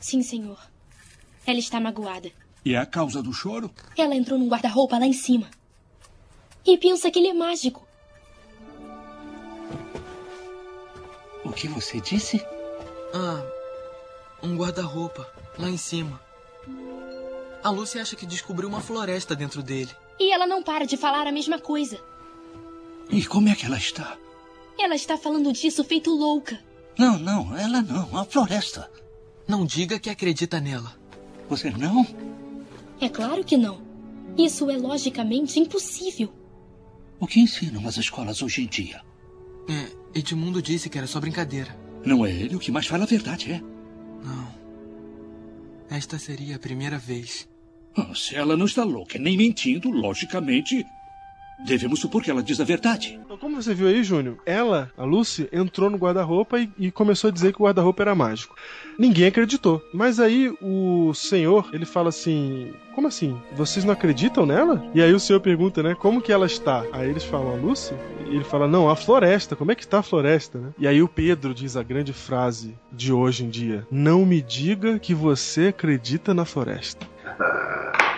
Sim, senhor. Ela está magoada. E é a causa do choro? Ela entrou num guarda-roupa lá em cima. E pensa que ele é mágico. O que você disse? Ah, um guarda-roupa lá em cima. A Lucy acha que descobriu uma floresta dentro dele. E ela não para de falar a mesma coisa. E como é que ela está? Ela está falando disso feito louca. Não, não, ela não. A floresta. Não diga que acredita nela. Você não? É claro que não. Isso é logicamente impossível. O que ensinam as escolas hoje em dia? É, Edmundo disse que era só brincadeira. Não é ele o que mais fala a verdade, é? Não. Esta seria a primeira vez. Se ela não está louca nem mentindo, logicamente, devemos supor que ela diz a verdade. Então, como você viu aí, Júnior, ela, a Lucy, entrou no guarda-roupa e, e começou a dizer que o guarda-roupa era mágico. Ninguém acreditou. Mas aí o senhor, ele fala assim: Como assim? Vocês não acreditam nela? E aí o senhor pergunta, né? Como que ela está? Aí eles falam: A Lucy? E ele fala: Não, a floresta. Como é que está a floresta, né? E aí o Pedro diz a grande frase de hoje em dia: Não me diga que você acredita na floresta.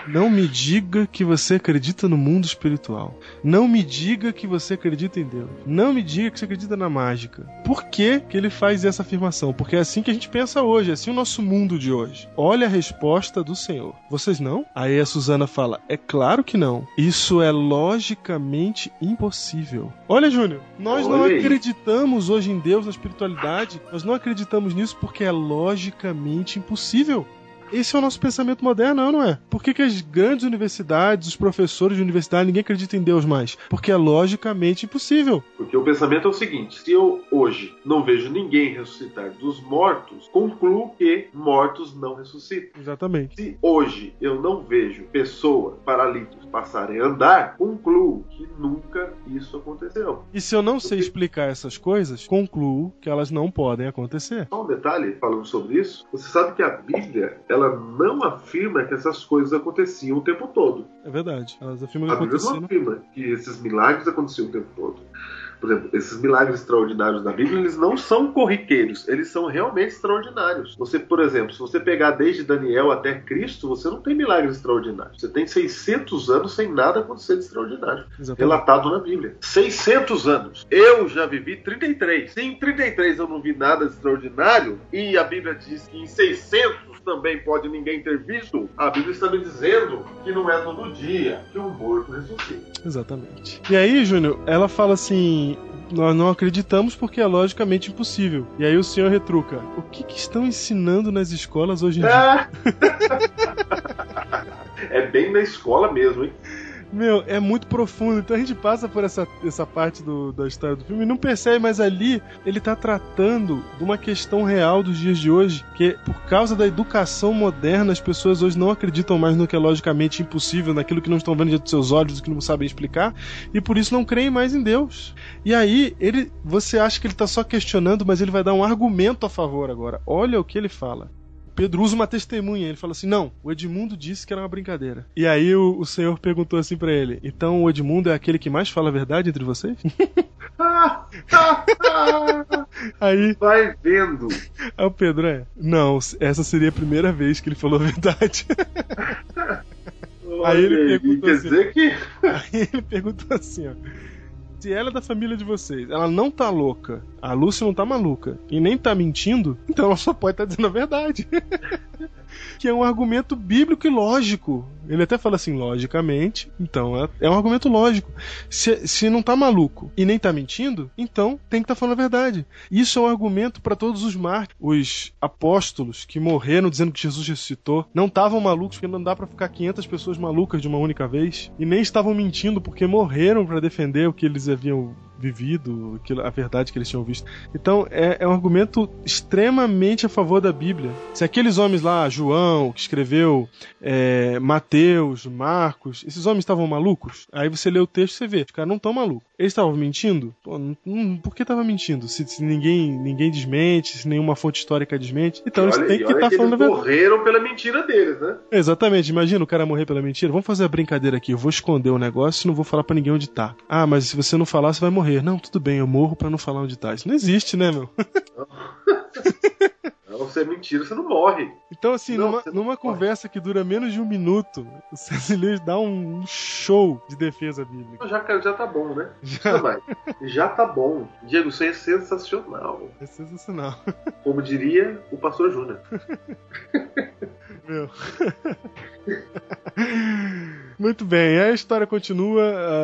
Não me diga que você acredita no mundo espiritual. Não me diga que você acredita em Deus. Não me diga que você acredita na mágica. Por que, que ele faz essa afirmação? Porque é assim que a gente pensa hoje, é assim o nosso mundo de hoje. Olha a resposta do Senhor. Vocês não? Aí a Suzana fala: É claro que não. Isso é logicamente impossível. Olha, Júnior, nós não Olha aí. acreditamos hoje em Deus, na espiritualidade. Nós não acreditamos nisso porque é logicamente impossível. Esse é o nosso pensamento moderno, não, não é? Por que, que as grandes universidades, os professores de universidade, ninguém acredita em Deus mais? Porque é logicamente impossível. Porque o pensamento é o seguinte: se eu hoje não vejo ninguém ressuscitar dos mortos, concluo que mortos não ressuscitam. Exatamente. Se hoje eu não vejo pessoas paralíticas passarem a andar, concluo que nunca isso aconteceu. E se eu não sei explicar essas coisas, concluo que elas não podem acontecer. Só um detalhe falando sobre isso: você sabe que a Bíblia ela não afirma que essas coisas aconteciam o tempo todo. É verdade. Elas afirmam que A Bíblia não aconteceram. afirma que esses milagres aconteciam o tempo todo. Por exemplo, esses milagres extraordinários da Bíblia, eles não são corriqueiros, eles são realmente extraordinários. Você, por exemplo, se você pegar desde Daniel até Cristo, você não tem milagres extraordinários. Você tem 600 anos sem nada acontecer de extraordinário. Exatamente. Relatado na Bíblia. 600 anos. Eu já vivi 33. Se em 33 eu não vi nada de extraordinário, e a Bíblia diz que em 600 também pode ninguém ter visto, a Bíblia está me dizendo que não é todo dia que um morto ressuscita. Exatamente. E aí, Júnior, ela fala assim: nós não acreditamos porque é logicamente impossível. E aí o senhor retruca: o que, que estão ensinando nas escolas hoje em dia? É bem na escola mesmo, hein? Meu, é muito profundo. Então a gente passa por essa, essa parte do- da história do filme e não percebe, mas ali ele tá tratando de uma questão real dos dias de hoje. Que por causa da educação moderna, as pessoas hoje não acreditam mais no que é logicamente impossível, naquilo que não estão vendo diante dos seus olhos, que não sabem explicar, e por isso não creem mais em Deus. E aí, ele, você acha que ele tá só questionando, mas ele vai dar um argumento a favor agora. Olha o que ele fala. Pedro usa uma testemunha. Ele fala assim: Não, o Edmundo disse que era uma brincadeira. E aí o, o senhor perguntou assim pra ele: Então o Edmundo é aquele que mais fala a verdade entre vocês? aí, Vai vendo. aí o Pedro é: Não, essa seria a primeira vez que ele falou a verdade. Aí ele perguntou Quer assim- dizer que. Aí ele perguntou assim, ó. Se ela é da família de vocês, ela não tá louca, a Lúcia não tá maluca e nem tá mentindo, então ela só pode estar dizendo a verdade. que é um argumento bíblico e lógico. Ele até fala assim, logicamente, então é, é um argumento lógico. Se, se não tá maluco e nem tá mentindo, então tem que estar falando a verdade. Isso é um argumento para todos os mártires. Os apóstolos que morreram dizendo que Jesus ressuscitou não estavam malucos porque não dá pra ficar 500 pessoas malucas de uma única vez e nem estavam mentindo porque morreram para defender o que eles haviam vivido, a verdade que eles tinham visto. Então é, é um argumento extremamente a favor da Bíblia. Se aqueles homens lá, João, que escreveu é, Mateus, Marcos, esses homens estavam malucos, aí você lê o texto e você vê, os caras não estão malucos. Eles estavam mentindo? Pô, não- não- por que estavam mentindo? Se, se ninguém, ninguém desmente, se nenhuma fonte histórica desmente. Então eles olha, têm e que estar que falando a eles verdade. morreram pela mentira deles, né? Exatamente, imagina o cara morrer pela mentira. Vamos fazer a brincadeira aqui. Eu vou esconder o negócio e não vou falar pra ninguém onde tá. Ah, mas se você não falar, você vai morrer. Não, tudo bem, eu morro pra não falar onde tá. Isso não existe, né, meu? Se é mentira, você não morre. Então, assim, Não, numa, você numa conversa que dura menos de um minuto, o C.S. Lewis dá um show de defesa bíblica. Já, já tá bom, né? Já. Não, mas já tá bom. Diego, isso é sensacional. É sensacional. Como diria o pastor Júnior. Meu. Muito bem, a história continua.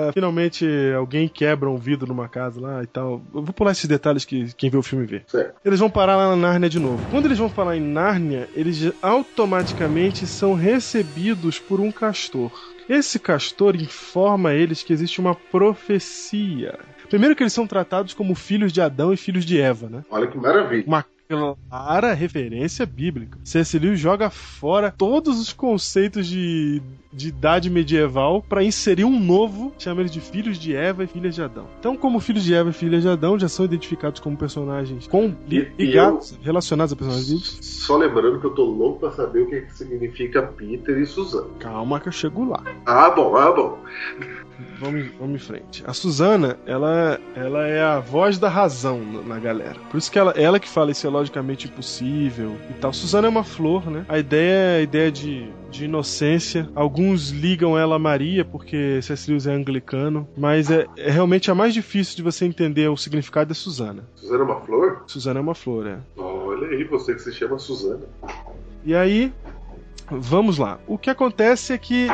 ah, finalmente alguém quebra um vidro numa casa lá e tal. Eu vou pular esses detalhes que quem vê o filme vê. Certo. Eles vão parar lá na Nárnia de novo. Quando eles vão falar em Nárnia, eles automaticamente são recebidos por um castor. Esse castor informa eles que existe uma profecia. Primeiro que eles são tratados como filhos de Adão e filhos de Eva, né? Olha que maravilha. Uma clara referência bíblica. C.S. Lewis joga fora todos os conceitos de, de idade medieval para inserir um novo, chama eles de filhos de Eva e filhas de Adão. Então, como filhos de Eva e filhas de Adão já são identificados como personagens com, E- e ligados, relacionados a personagens bíblicos. Só lembrando que eu tô louco pra saber o que, que significa Peter e Suzana. Calma que eu chego lá. Ah, bom, ah, bom. Vamos, vamos em frente. A Suzana, ela, ela é a voz da razão na, na galera. Por isso que ela, ela que fala isso é logicamente impossível e tal. Suzana é uma flor, né? A ideia é a ideia de, de inocência. Alguns ligam ela a Maria, porque C.S. Lewis é anglicano. Mas é, é realmente a mais difícil de você entender o significado da Suzana. Suzana é uma flor? Suzana é uma flor, é. Olha aí, você que se chama Suzana. E aí, vamos lá. O que acontece é que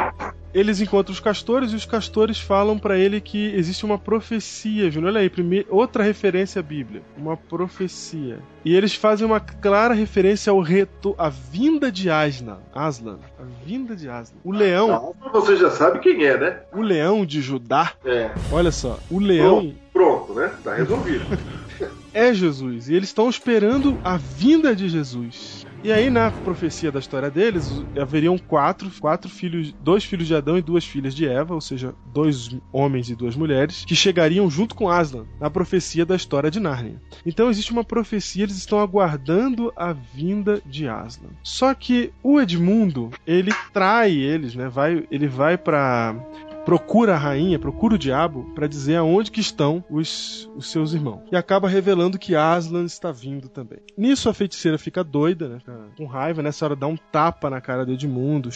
eles encontram os castores e os castores falam pra ele que existe uma profecia, Júnior. Olha aí, primeir, outra referência à Bíblia. Uma profecia. E eles fazem uma clara referência ao reto, à vinda de Aslan. Aslan. A vinda de Aslan. O leão. Você já sabe quem é, né? O leão de Judá. É. Olha só, o leão. Pronto, pronto né? Tá resolvido. é Jesus. E eles estão esperando a vinda de Jesus. E aí, na profecia da história deles, haveriam quatro, quatro filhos, dois filhos de Adão e duas filhas de Eva, ou seja, dois homens e duas mulheres, que chegariam junto com Aslan na profecia da história de Nárnia. Então existe uma profecia, eles estão aguardando a vinda de Aslan. Só que o Edmundo, ele trai eles, né? Vai, ele vai para procura a rainha, procura o diabo para dizer aonde que estão os, os seus irmãos. E acaba revelando que Aslan está vindo também. Nisso a feiticeira fica doida, né? Com raiva, nessa hora dá um tapa na cara do Edmundo,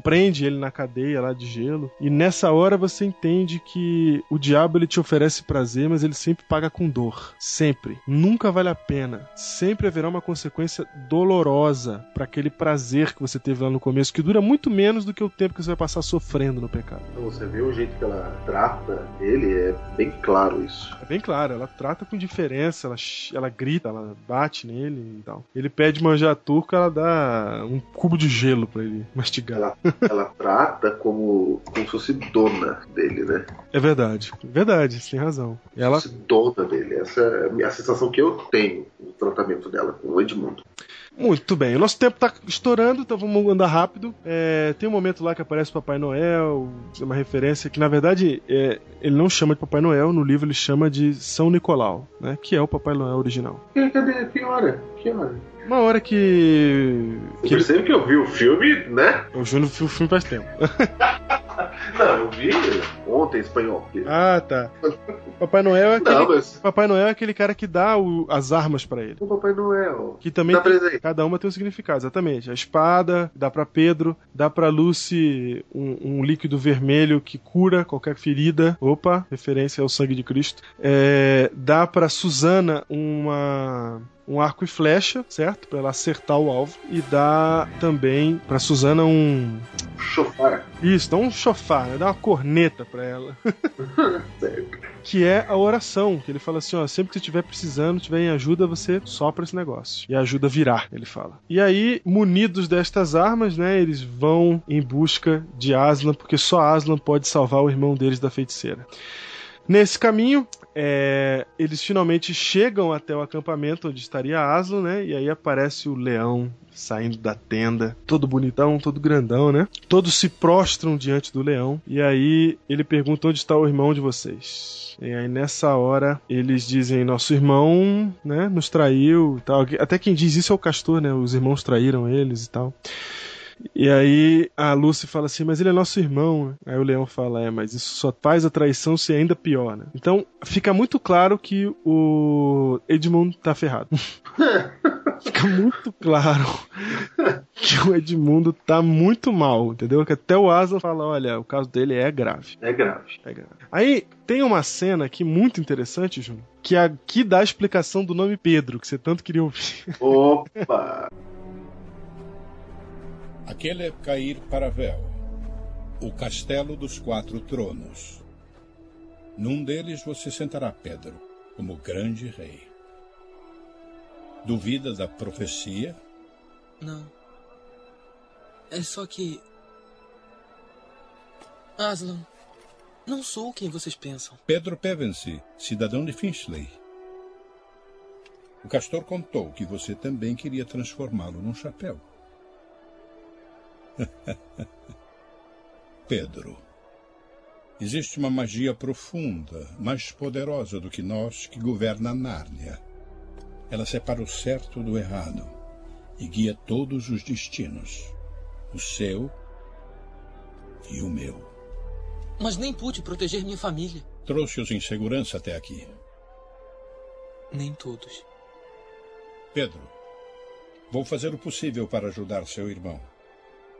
prende ele na cadeia lá de gelo. E nessa hora você entende que o diabo ele te oferece prazer, mas ele sempre paga com dor. Sempre. Nunca vale a pena. Sempre haverá uma consequência dolorosa para aquele prazer que você teve lá no começo, que dura muito menos do que o tempo que você vai passar sofrendo no pecado. Então, você vê o jeito que ela trata ele, é bem claro isso. É bem claro, ela trata com diferença, ela, ela grita, ela bate nele e tal. Ele pede manjar turco, ela dá um cubo de gelo para ele mastigar. Ela, ela trata como, como se fosse dona dele, né? É verdade, verdade, tem razão. Ela... Se dona dele, essa é a sensação que eu tenho no tratamento dela com o Edmundo. Muito bem, o nosso tempo tá estourando, então vamos andar rápido. É, tem um momento lá que aparece o Papai Noel, uma referência que na verdade é, ele não chama de Papai Noel, no livro ele chama de São Nicolau, né? Que é o Papai Noel original. Cadê? Que hora? Que hora? Uma hora que. Que percebe que eu vi o filme, né? O Júnior viu o filme faz tempo. Não, eu vi ontem em espanhol. Ah, tá. Papai Noel é aquele, Não, mas... Papai Noel é aquele cara que dá o, as armas para ele. O Papai Noel. Que também tem, cada uma tem um significado, exatamente. A espada dá para Pedro, dá para Lucy um, um, líquido vermelho que cura qualquer ferida. Opa, referência ao sangue de Cristo. É, dá para Susana uma um arco e flecha, certo? Para ela acertar o alvo. E dá também para Susana um. Chofar. Isso, dá um chofar, né? dá uma corneta para ela. Que é a oração, que ele fala assim: ó, sempre que você estiver precisando, tiver em ajuda, você sopra esse negócio. E ajuda a virar, ele fala. E aí, munidos destas armas, né, eles vão em busca de Aslan, porque só Aslan pode salvar o irmão deles da feiticeira. Nesse caminho, é, eles finalmente chegam até o acampamento onde estaria Aslan, né? E aí aparece o leão saindo da tenda, todo bonitão, todo grandão, né? Todos se prostram diante do leão. E aí ele pergunta onde está o irmão de vocês. E aí nessa hora eles dizem: Nosso irmão, né, nos traiu tal. Até quem diz isso é o castor, né? Os irmãos traíram eles e tal. E aí a Lucy fala assim, mas ele é nosso irmão. Aí o Leão fala, é, mas isso só faz a traição ser ainda pior, né? Então fica muito claro que o Edmund tá ferrado. fica muito claro que o Edmundo tá muito mal, entendeu? Que até o Asa fala, olha, o caso dele é grave. É grave. É grave. Aí tem uma cena aqui muito interessante, Júnior, que aqui dá a explicação do nome Pedro, que você tanto queria ouvir. Opa! Aquele é Cair Paravel, o castelo dos quatro tronos. Num deles você sentará Pedro, como grande rei. Duvida da profecia? Não. É só que. Aslan, não sou quem vocês pensam. Pedro Pevensey, cidadão de Finchley. O castor contou que você também queria transformá-lo num chapéu. Pedro, existe uma magia profunda, mais poderosa do que nós, que governa Nárnia. Ela separa o certo do errado e guia todos os destinos, o seu e o meu. Mas nem pude proteger minha família. Trouxe-os em segurança até aqui. Nem todos. Pedro, vou fazer o possível para ajudar seu irmão.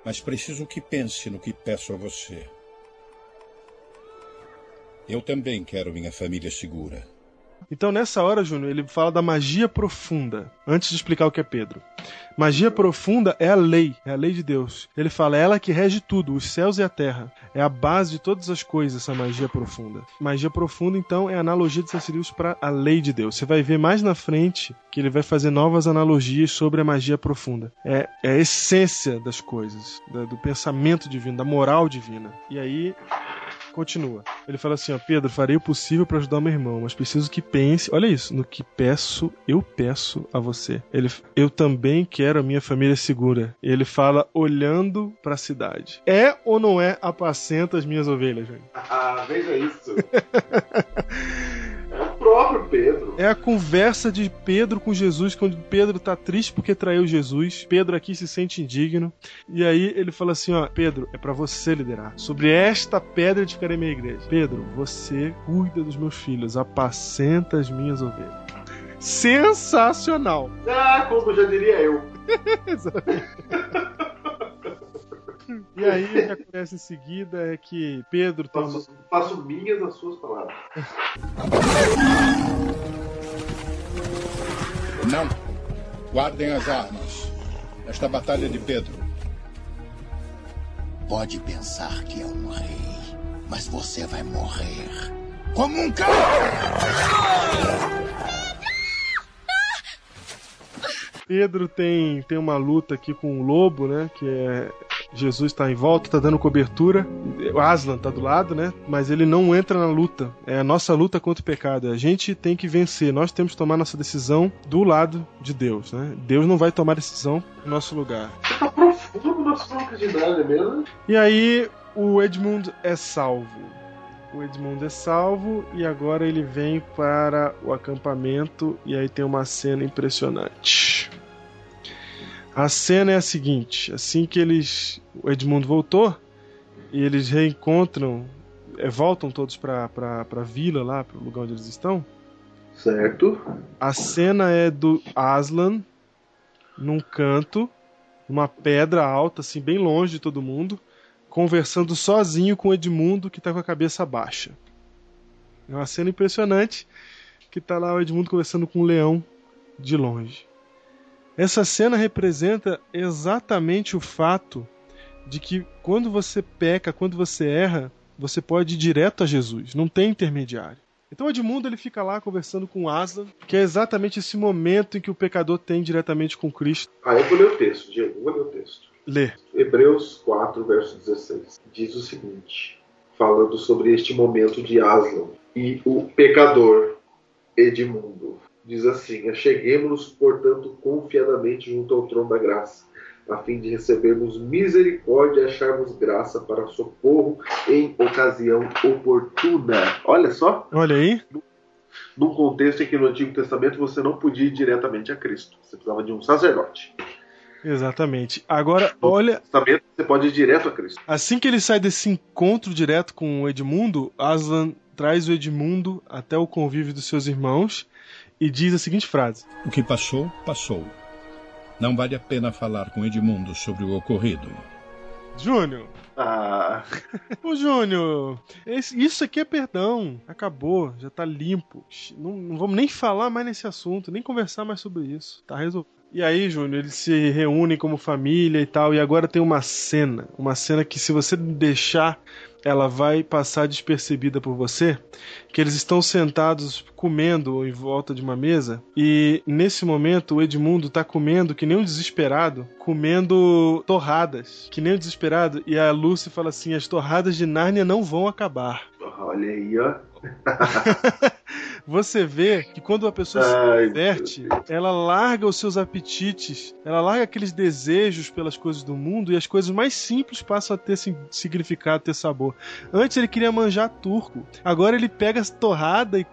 Mas preciso que pense no que peço a você. Eu também quero minha família segura. Então, nessa hora, Júnior, ele fala da magia profunda, antes de explicar o que é Pedro. Magia profunda é a lei, é a lei de Deus. Ele fala, é ela que rege tudo, os céus e a terra. É a base de todas as coisas, essa magia profunda. Magia profunda, então, é a analogia de Cecilius para a lei de Deus. Você vai ver mais na frente que ele vai fazer novas analogias sobre a magia profunda. É, é a essência das coisas, da- do pensamento divino, da moral divina. E aí, Continua. Ele fala assim, ó, Pedro, farei o possível para ajudar meu irmão, mas preciso que pense, olha isso, no que peço, eu peço a você. Ele, eu também quero a minha família segura. Ele fala olhando para a cidade. É ou não é apacenta as minhas ovelhas, gente? Ah, veja isso. é o próprio Pedro. É a conversa de Pedro com Jesus, quando Pedro tá triste porque traiu Jesus. Pedro aqui se sente indigno. E aí ele fala assim: ó, Pedro, é para você liderar. Sobre esta pedra edificarei minha igreja. Pedro, você cuida dos meus filhos, apacenta as minhas ovelhas. Sensacional! Ah, como já diria eu. Exatamente. E aí, o que acontece em seguida é que Pedro uma... Faço, faço minhas as suas palavras. Não. Guardem as armas. Esta batalha é de Pedro. Pode pensar que é um rei, mas você vai morrer como um cão! Pedro tem, tem uma luta aqui com o lobo, né? Que é. Jesus está em volta, tá dando cobertura. O Aslan tá do lado, né? Mas ele não entra na luta. É a nossa luta contra o pecado. A gente tem que vencer. Nós temos que tomar nossa decisão do lado de Deus, né? Deus não vai tomar decisão no nosso lugar. Tá profundo nosso mesmo? E aí o Edmund é salvo. O Edmund é salvo e agora ele vem para o acampamento e aí tem uma cena impressionante. A cena é a seguinte: assim que eles, o Edmundo voltou e eles reencontram, é, voltam todos para a vila lá, para o lugar onde eles estão. Certo. A cena é do Aslan num canto, numa pedra alta, assim, bem longe de todo mundo, conversando sozinho com o Edmundo que tá com a cabeça baixa. É uma cena impressionante que tá lá o Edmundo conversando com o leão de longe. Essa cena representa exatamente o fato de que quando você peca, quando você erra, você pode ir direto a Jesus, não tem intermediário. Então Edmundo ele fica lá conversando com Aslan, que é exatamente esse momento em que o pecador tem diretamente com Cristo. Ah, eu vou ler o texto, Diego, vou ler o texto. Lê. Hebreus 4, verso 16. Diz o seguinte, falando sobre este momento de Aslan e o pecador Edmundo. Diz assim: Acheguemos-nos, portanto, confiadamente junto ao trono da graça, a fim de recebermos misericórdia e acharmos graça para socorro em ocasião oportuna. Olha só. Olha aí. Num contexto em que no Antigo Testamento você não podia ir diretamente a Cristo. Você precisava de um sacerdote. Exatamente. Agora, olha. Testamento você pode ir direto a Cristo. Assim que ele sai desse encontro direto com o Edmundo, Aslan traz o Edmundo até o convívio dos seus irmãos e diz a seguinte frase: O que passou, passou. Não vale a pena falar com Edmundo sobre o ocorrido. Júnior. Ah. Ô, Júnior, esse- isso aqui é perdão. Acabou, já tá limpo. Não, não vamos nem falar mais nesse assunto, nem conversar mais sobre isso. Tá resolvido. E aí, Júnior, eles se reúnem como família e tal, e agora tem uma cena. Uma cena que, se você deixar, ela vai passar despercebida por você. Que eles estão sentados comendo em volta de uma mesa, e nesse momento o Edmundo tá comendo que nem um desesperado, comendo torradas, que nem um desesperado, e a Lucy fala assim: as torradas de Nárnia não vão acabar. Olha aí, ó. você vê que quando a pessoa se Ai, converte, ela larga os seus apetites, ela larga aqueles desejos pelas coisas do mundo e as coisas mais simples passam a ter significado, ter sabor. Antes ele queria manjar turco, agora ele pega as torrada e,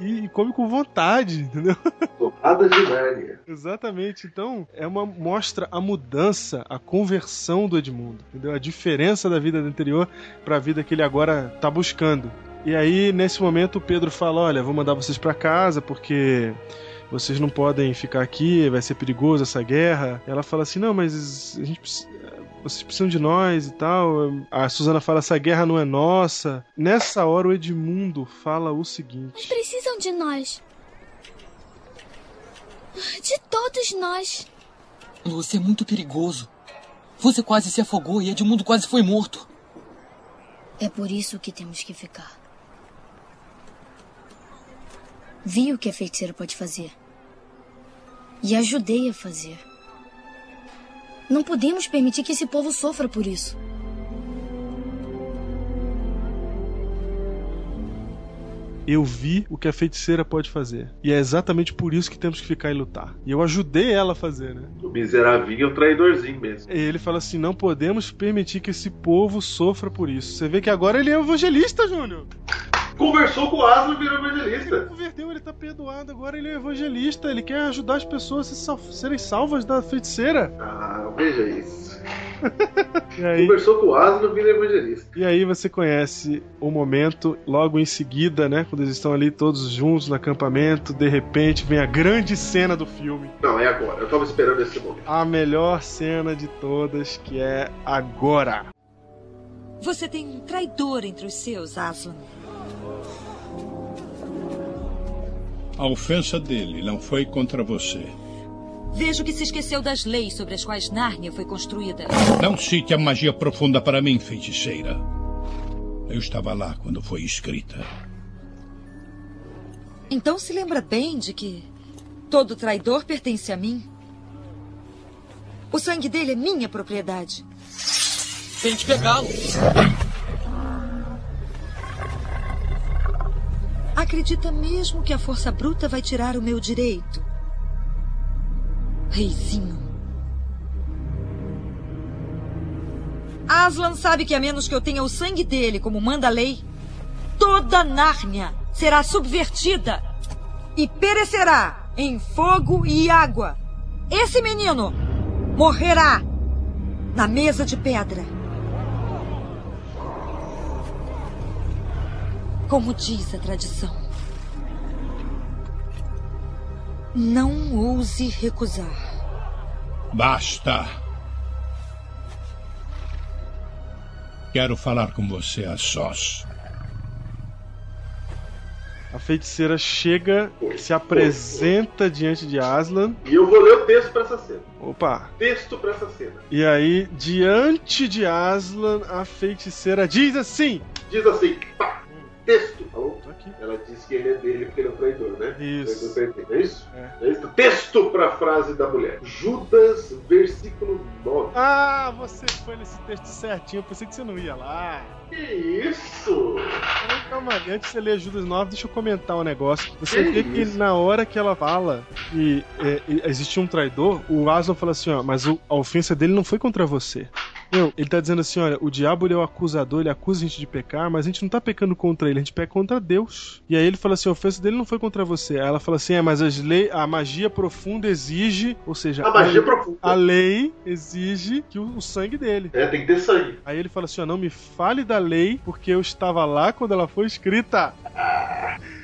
e- e come com vontade, entendeu? Torrada de Nárnia. Exatamente. Então, é uma mostra a mudança, a conversão do Edmundo, entendeu? A diferença da vida anterior para a vida que ele agora tá buscando. E aí, nesse momento, o Pedro fala: "Olha, vou mandar vocês para casa porque vocês não podem ficar aqui, vai ser perigoso essa guerra". Ela fala assim: "Não, mas a gente precisa- vocês precisam de nós e tal". A Suzana fala: "Essa guerra não é nossa". Nessa hora o Edmundo fala o seguinte: Precisam de nós. De todos nós. Lúcia, é muito perigoso. Você quase se afogou e Edmundo quase foi morto. É por isso que temos que ficar. Vi o que a feiticeira pode fazer. E ajudei a fazer. Não podemos permitir que esse povo sofra por isso. eu vi o que a feiticeira pode fazer. E é exatamente por isso que temos que ficar e lutar. E eu ajudei ela a fazer, né? O miserável é o traidorzinho mesmo. E ele fala assim: não podemos permitir que esse povo sofra por isso. Você vê que agora ele é evangelista, Júnior. Conversou com o Aslan e virou evangelista. Converteu, ele tá perdoado, agora ele é evangelista. Ele quer ajudar as pessoas a se sal- serem salvas da feiticeira. Ah, veja isso. E aí, Conversou com o Aslan e virou evangelista. e aí você conhece o momento, logo em seguida, né? Quando eles estão ali todos juntos no acampamento, de repente vem a grande cena do filme. Não, é agora. Eu tava esperando esse momento. A melhor cena de todas, que é agora. Você tem um traidor entre os seus, Aslan. A ofensa dele não foi contra você. Vejo que se esqueceu das leis sobre as quais Nárnia foi construída. Não cite a magia profunda para mim, feiticeira. Eu estava lá quando foi escrita. Então se lembra bem de que todo traidor pertence a mim. O sangue dele é minha propriedade. Tente pegá-lo. Acredita mesmo que a força bruta vai tirar o meu direito? Reizinho. Aslan sabe que a menos que eu tenha o sangue dele, como manda a lei, toda Nárnia será subvertida e perecerá em fogo e água. Esse menino morrerá na mesa de pedra. Como diz a tradição. Não ouse recusar. Basta. Quero falar com você a sós. A feiticeira chega, se apresenta diante de Aslan. E eu vou ler o texto pra essa cena. Opa! Texto pra essa cena. E aí, diante de Aslan, a feiticeira diz assim: Diz assim, pá, texto. Falou? Ela disse que ele é dele porque ele é o traidor, né? Isso. Traidor É isso? É. É isso? Texto pra frase da mulher. Judas, versículo 9. Ah, você foi nesse texto certinho. Eu pensei que você não ia lá. Que isso? Calma, antes de você ler Judas 9, deixa eu comentar um negócio. Você Que vê que isso? na hora que ela fala que é, existe um traidor, o Aslan fala assim: ó, mas a ofensa dele não foi contra você. Meu, ele tá dizendo assim: olha, o diabo ele é o acusador, ele acusa a gente de pecar, mas a gente não tá pecando contra ele, a gente peca contra Deus. E aí ele fala assim: a ofensa dele não foi contra você. Aí ela fala assim: é, mas as lei, a magia profunda exige, ou seja, A magia a, profunda. a lei exige que o, o sangue dele. É, tem que ter sangue. Aí ele fala assim: ó, não me fale da lei, porque eu estava lá quando ela foi escrita.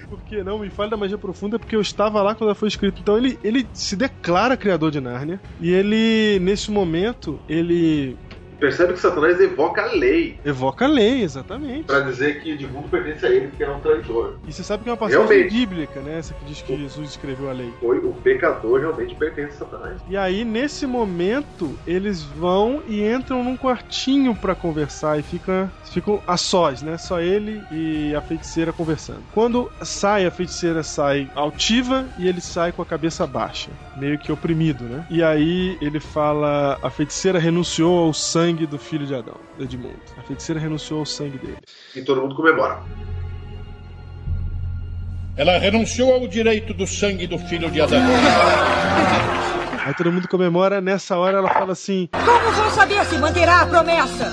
Porque não me fale da magia profunda, porque eu estava lá quando ela foi escrita. Então ele, ele se declara criador de Nárnia. E ele, nesse momento, ele Percebe que Satanás evoca a lei evoca a lei, exatamente. pra dizer que Edmundo pertence a ele porque ele é um traidor. E você sabe que é uma passagem Realmente. bíblica, né? Essa que diz que Jesus escreveu a lei. Foi o pecador realmente pertence a Satanás. E aí, nesse momento, eles vão e entram num quartinho pra conversar e fica, ficam a sós, né? Só ele e a feiticeira conversando. Quando sai, a feiticeira sai altiva e ele sai com a cabeça baixa, meio que oprimido, né? E aí ele fala: a feiticeira renunciou ao sangue do filho de Adão, do Edmundo. A feiticeira renunciou ao sangue dele. E todo mundo comemora. Ela renunciou ao direito do sangue do filho de Adão. Aí todo mundo comemora, nessa hora ela fala assim: Como vou saber se manterá a promessa?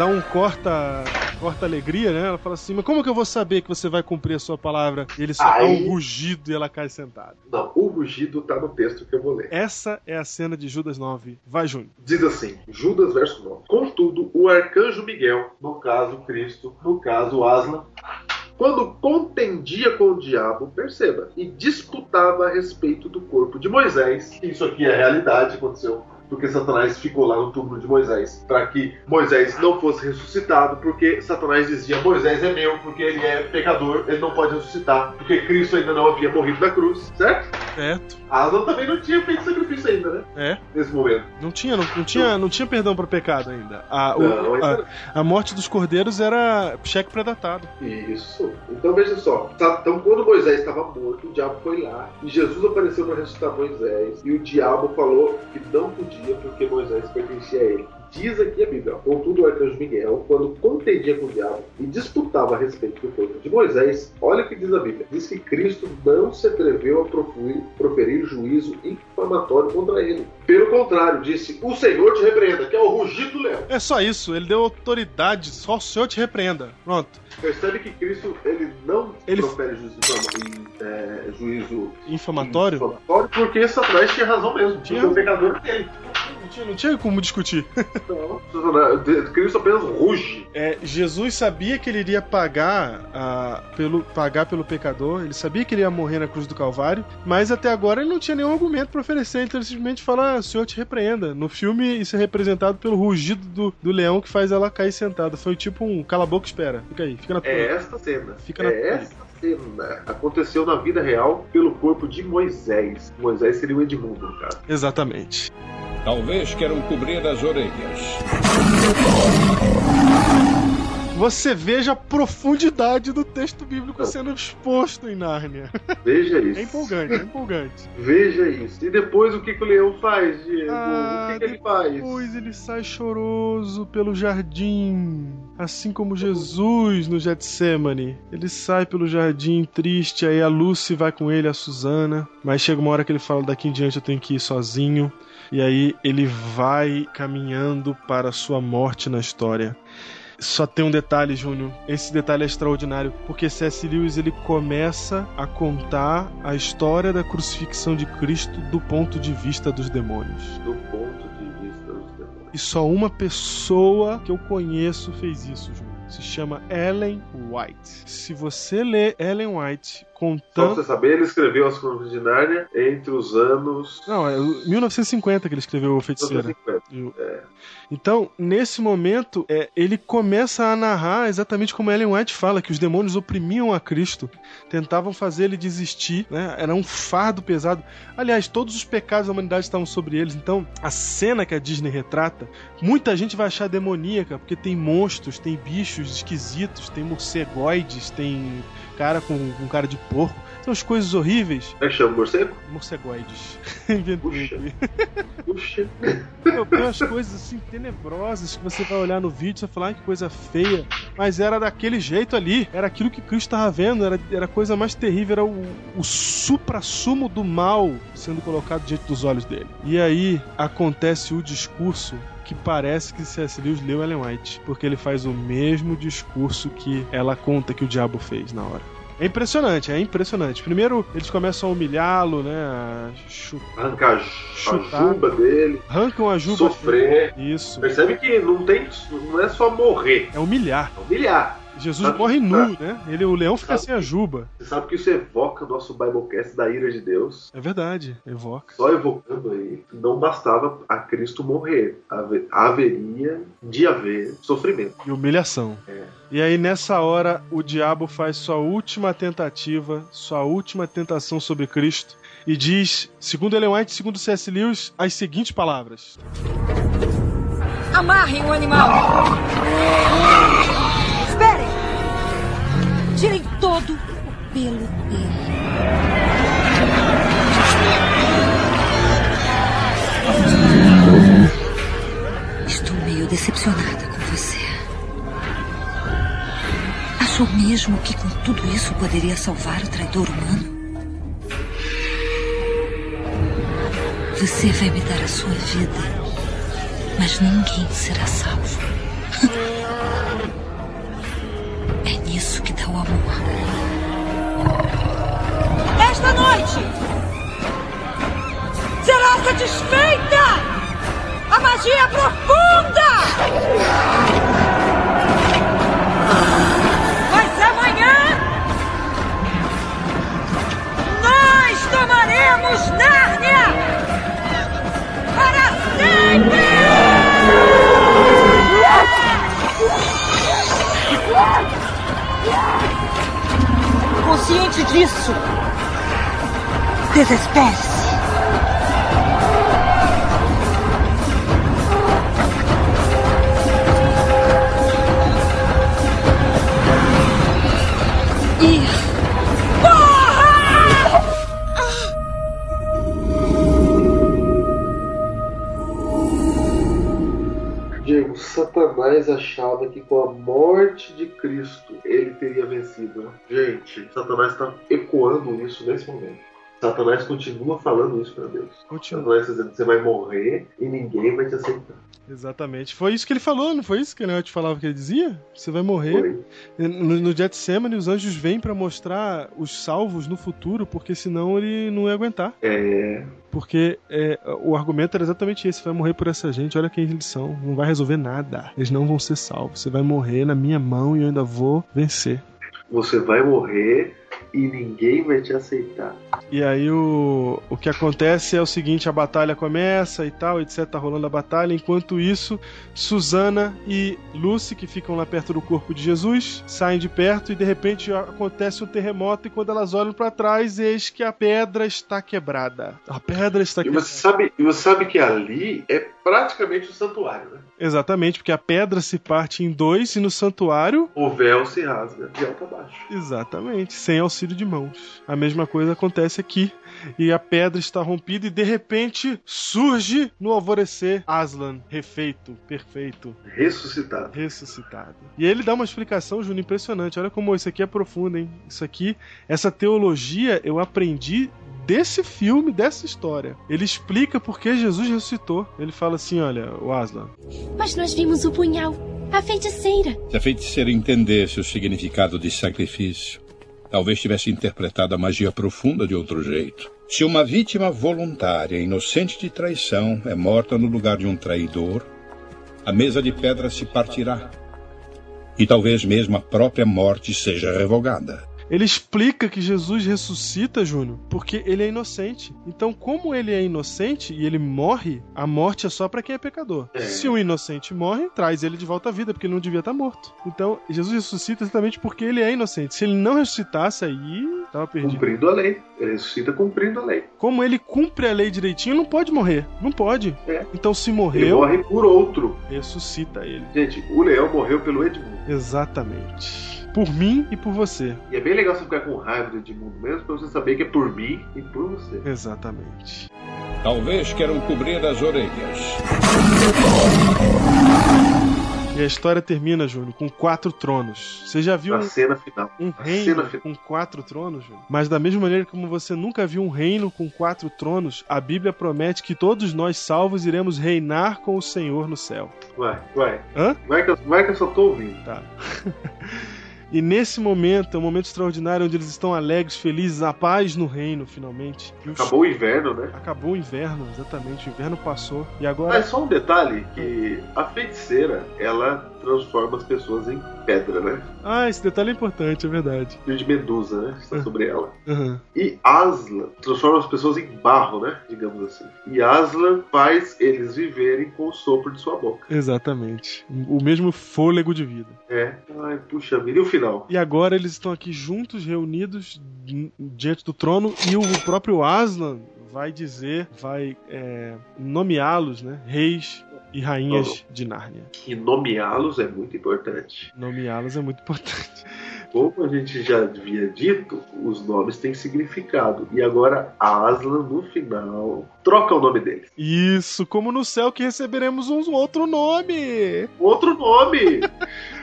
Dá um corta. Corta alegria, né? Ela fala assim: Mas como que eu vou saber que você vai cumprir a sua palavra? E ele só dá Aí- um rugido e ela cai sentada. Não, o rugido tá no texto que eu vou ler. Essa é a cena de Judas 9. Vai, Júnior. Diz assim, Judas verso 9. Contudo, o arcanjo Miguel, no caso Cristo, no caso Aslan, quando contendia com o diabo, perceba, e disputava a respeito do corpo de Moisés, isso aqui é realidade, aconteceu. Porque Satanás ficou lá no túmulo de Moisés, para que Moisés não fosse ressuscitado, porque Satanás dizia: Moisés é meu, porque ele é pecador, ele não pode ressuscitar, porque Cristo ainda não havia morrido na cruz, certo? Certo. Aslan também não tinha feito sacrifício ainda, né? É. Nesse momento. Não tinha, não, não tinha, não tinha perdão para pecado ainda. A, o- Não, ainda a, a morte dos cordeiros era cheque predatado. Isso. Então veja só. Tá- Então quando Moisés estava morto, o diabo foi lá e Jesus apareceu para ressuscitar Moisés e o diabo falou que não podia porque Moisés pertencia a ele. Diz aqui a Bíblia, contudo o arcanjo Miguel, quando contendia com o diabo e disputava a respeito do corpo de Moisés, olha o que diz a Bíblia. Diz que Cristo não se atreveu a proferir, proferir juízo infamatório contra ele. Pelo contrário, disse, o Senhor te repreenda, que é o rugido do leão. É só isso, ele deu autoridade, só o Senhor te repreenda. Pronto. Percebe que Cristo ele não Ele- profere juízo, é, juízo Infamatório? infamatório porque Satanás tinha razão mesmo. Tinha. Tinha o pecador dele. Não tinha, não tinha como discutir. Cristo apenas ruge. É, Jesus sabia que ele iria pagar, ah, pelo, pagar pelo pecador, ele sabia que ele ia morrer na cruz do Calvário, mas até agora ele não tinha nenhum argumento para oferecer, então ele simplesmente fala: ah, o Senhor te repreenda. No filme, isso é representado pelo rugido do, do leão que faz ela cair sentada. Foi tipo um cala a boca espera. Fica aí, fica na tua. É esta cena. Fica na é esta cena. Aconteceu na vida real pelo corpo de Moisés. Moisés seria o Edmundo, no caso. Exatamente. Talvez queiram cobrir as orelhas. Você veja a profundidade do texto bíblico sendo exposto em Nárnia. Veja isso. É empolgante, é empolgante. Veja isso. E depois o que, que o leão faz, Diego? Ah, o que, que ele faz? Depois ele sai choroso pelo jardim, assim como Jesus no Getsemane. Ele sai pelo jardim triste, aí a Lucy vai com ele, a Susana. Mas chega uma hora que ele fala: daqui em diante eu tenho que ir sozinho. E aí ele vai caminhando para a sua morte na história. Só tem um detalhe, Júnior. Esse detalhe é extraordinário, porque C.S. Lewis ele começa a contar a história da crucifixão de Cristo do ponto de vista dos demônios. Do ponto de vista dos demônios. E só uma pessoa que eu conheço fez isso, Júnior. Se chama Ellen White. Se você lê Ellen White Só pra contando. você saber, ele escreveu As Crônicas de Nárnia entre os anos. Não, é 1950 que ele escreveu o Feiticeira. 1950. É. Então, nesse momento, é, ele começa a narrar exatamente como Ellen White fala, que os demônios oprimiam a Cristo, tentavam fazer ele desistir, né? Era um fardo pesado. Aliás, todos os pecados da humanidade estavam sobre eles. Então, a cena que a Disney retrata, muita gente vai achar demoníaca, porque tem monstros, tem bichos esquisitos, tem morcegoides, tem cara com, com cara de porco. São as coisas horríveis. Como é que chama o morcego? Morcegoides. Puxa. Puxa. Tem umas coisas assim tenebrosas que você vai olhar no vídeo e vai falar "Ai, que coisa feia. Mas era daquele jeito ali. Era aquilo que Cristo estava vendo. Era, era a coisa mais terrível. Era o, o supra-sumo do mal sendo colocado diante dos olhos dele. E aí acontece o discurso que parece que C.S. Lewis leu Ellen White, porque ele faz o mesmo discurso que ela conta que o diabo fez na hora. É impressionante, é impressionante. Primeiro, eles começam a humilhá-lo, né? A chu- Arrancar a Chutar. juba dele. Arrancam a juba. Sofrer. Isso. Percebe que não tem. Não é só morrer. É humilhar. É humilhar. Jesus Sabe- morre nu, né? Ele, o leão fica Sabe- sem a juba. Você sabe que isso evoca o nosso Biblecast da ira de Deus. É verdade, evoca. Só evocando aí, não bastava a Cristo morrer. Have- Haveria de haver sofrimento. E humilhação. É. E aí, nessa hora, o diabo faz sua última tentativa, sua última tentação sobre Cristo, e diz, segundo Ellen White, segundo C.S. Lewis, as seguintes palavras: Amarrem o animal! Tirem todo o pelo dele. Estou meio decepcionada com você. Achou mesmo que com tudo isso poderia salvar o traidor humano? Você vai me dar a sua vida, mas ninguém será salvo. Nisso que dá o amor. Esta noite será satisfeita a magia profunda! Mas amanhã nós tomaremos Nárnia disso, desespere-se. Satanás achava que com a morte de Cristo ele teria vencido. Gente, Satanás está ecoando isso nesse momento. Satanás continua falando isso para Deus. Continua. Satanás está dizendo você vai morrer e ninguém vai te aceitar. Exatamente. Foi isso que ele falou, não foi isso que ele te falava que ele dizia? Você vai morrer. No, no Getsemane, os anjos vêm pra mostrar os salvos no futuro, porque senão ele não ia aguentar. É. Porque é, o argumento era exatamente esse: vai morrer por essa gente, olha quem eles são. Não vai resolver nada. Eles não vão ser salvos. Você vai morrer na minha mão e eu ainda vou vencer. Você vai morrer e ninguém vai te aceitar. E aí o, o que acontece é o seguinte, a batalha começa e tal, etc, tá rolando a batalha, enquanto isso, Susana e Lucy, que ficam lá perto do corpo de Jesus, saem de perto e de repente acontece um terremoto e quando elas olham para trás, eis que a pedra está quebrada. A pedra está E quebrada. você sabe, e você sabe que ali é praticamente o santuário, né? Exatamente, porque a pedra se parte em dois e no santuário O véu se rasga de alto a baixo. Exatamente, sem auxílio de mãos. A mesma coisa acontece aqui. E a pedra está rompida e de repente surge no alvorecer Aslan, refeito, perfeito, Ressuscitado. ressuscitado. E ele dá uma explicação, Júnior, impressionante. Olha como isso aqui é profundo, hein? Isso aqui, essa teologia eu aprendi desse filme, dessa história. Ele explica por que Jesus ressuscitou. Ele fala assim: olha, o Aslan, Mas nós vimos o punhal, a feiticeira. Se a feiticeira entendesse o significado de sacrifício, talvez tivesse interpretado a magia profunda de outro jeito. Se uma vítima voluntária, inocente de traição, é morta no lugar de um traidor, a mesa de pedra se partirá. E talvez mesmo a própria morte seja revogada. Ele explica que Jesus ressuscita, Júnior, porque ele é inocente. Então, como ele é inocente e ele morre, a morte é só pra quem é pecador. Se um inocente morre, traz ele de volta à vida, porque ele não devia estar morto. Então, Jesus ressuscita exatamente porque ele é inocente. Se ele não ressuscitasse, aí tava perdido. Cumprindo a lei. Ele ressuscita cumprindo a lei. Como ele cumpre a lei direitinho, não pode morrer. Não pode. É. Então, se Ele morreu, morre por outro. ressuscita ele. Gente, o leão morreu pelo Edmundo. Exatamente. Por mim e por você. E é bem legal você ficar com raiva do Edmundo mesmo, pra você saber que é por mim e por você. Exatamente. Talvez queiram cobrir as orelhas. E a história termina, Júnior, com quatro tronos. Você já viu A um, cena final. um A reino cena final. com quatro tronos, Júnior? Mas da mesma maneira como você nunca viu um reino com quatro tronos, a Bíblia promete que todos nós salvos iremos reinar com o Senhor no céu. Vai, vai. Hã? Vai que eu, vai que eu só tô ouvindo. Tá. E nesse momento, é um momento extraordinário onde eles estão alegres, felizes, a paz no reino, finalmente. Acabou o inverno, né? Acabou o inverno, exatamente. O inverno passou. E agora. é só um detalhe que a feiticeira, ela transforma as pessoas em pedra, né? Ah, esse detalhe é importante, é verdade. Filho de Medusa, né? Está sobre ela. Aham. E Aslan transforma as pessoas em barro, né? Digamos assim. E Aslan faz eles viverem com o sopro de sua boca. Exatamente. O mesmo fôlego de vida. É. Ai, puxa vida. E o final? E agora eles estão aqui juntos, reunidos di- diante do trono, e o próprio Aslan vai dizer, vai é, nomeá-los, né? Reis e rainhas de Nárnia. E nomeá-los é muito importante. Nomeá-los é muito importante. Como a gente já havia dito, os nomes têm significado. E agora Aslan, no final, troca o nome deles. Isso, como no céu que receberemos um outro nome. Outro nome!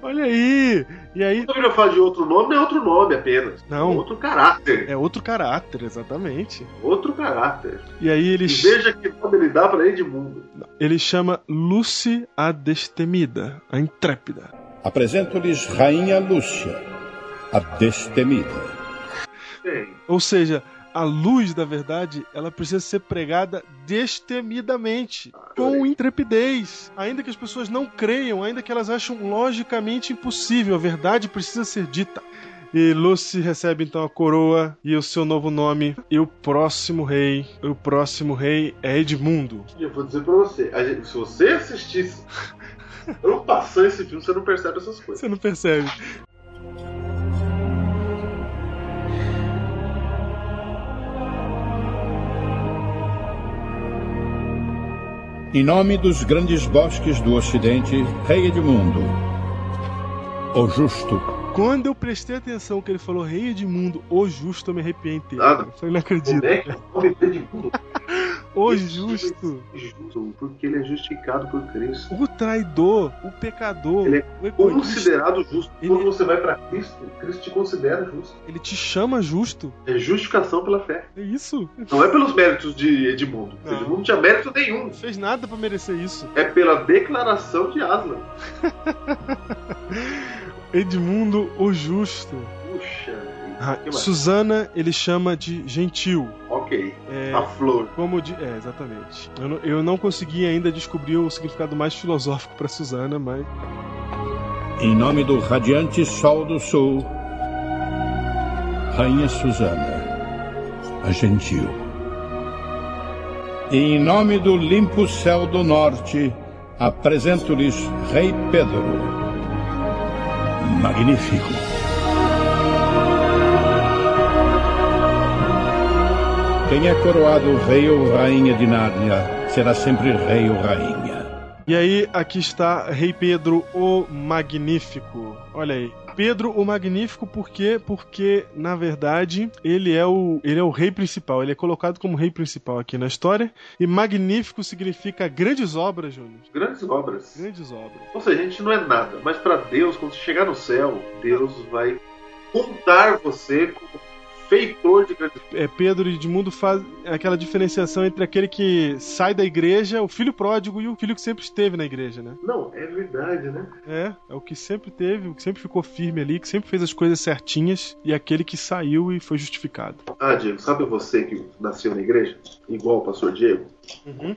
Olha aí! E aí. Quando eu falo de outro nome, não é outro nome apenas. Não. Outro caráter. É outro caráter, exatamente. Outro caráter. E aí ele. E veja que nome ele dá pra Edmundo. Ele chama Lucy a Destemida, a Intrépida. Apresento-lhes Rainha Lúcia, a destemida. Bem, Ou seja, a luz da verdade, ela precisa ser pregada destemidamente, com intrepidez. Ainda que as pessoas não creiam, ainda que elas acham logicamente impossível, a verdade precisa ser dita. E Lucy recebe então a coroa e o seu novo nome. E o próximo rei, o próximo rei é Edmundo. e eu vou dizer pra você, gente- se você assistisse ano passando esse filme, você não percebe essas coisas. Você não percebe. Em nome dos grandes bosques do Ocidente, Rei Edmundo, o Justo, Quando eu prestei atenção que ele falou rei Edmundo, o justo, eu me arrepiei inteiro. Nada. Eu falei, não acredito. Como é que é o nome de Edmundo? O justo. Justo, porque ele é justificado por Cristo. O traidor, o pecador, Ele é. Considerado justo. Ele- Quando você vai pra Cristo, Cristo te considera justo. Ele te chama justo. É justificação pela fé. É isso. Não é pelos méritos de Edmundo. Não. Edmundo não tinha mérito nenhum. Não fez nada pra merecer isso. É pela declaração de Aslan. Edmundo, o justo. Puxa. Ah? Susana, ele chama de gentil. Ok. É, A flor. como de. É, exatamente. Eu não, eu não consegui ainda descobrir o significado mais filosófico pra Susana, mas. em nome do radiante Sol do Sul, Rainha Susana, a gentil. E em nome do limpo céu do norte, apresento-lhes Rei Pedro, magnífico. Quem é coroado rei ou rainha de Nárnia será sempre rei ou rainha. E aí, aqui está Rei Pedro o Magnífico. Olha aí. Pedro o Magnífico, por quê? Porque, na verdade, ele é, o, ele é o rei principal. Ele é colocado como rei principal aqui na história. E magnífico significa grandes obras, Júnior. Grandes obras. Grandes obras. Ou seja, a gente não é nada. Mas pra Deus, quando você chegar no céu, Deus vai contar você como feitor de grandes É, Pedro e Edmundo faz aquela diferenciação entre aquele que sai da igreja, o filho pródigo, e o filho que sempre esteve na igreja, né? Não, é verdade, né? É, é o que sempre teve, o que sempre ficou firme ali, que sempre fez as coisas certinhas, e aquele que saiu e foi justificado. Ah, Diego, sabe você que nasceu na igreja? Igual o pastor Diego? Uhum.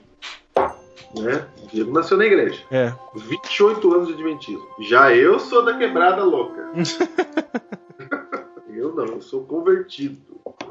Né? Diego nasceu na igreja. É. 28 anos de adventismo. Já eu sou da quebrada louca. eu não, eu sou convertido.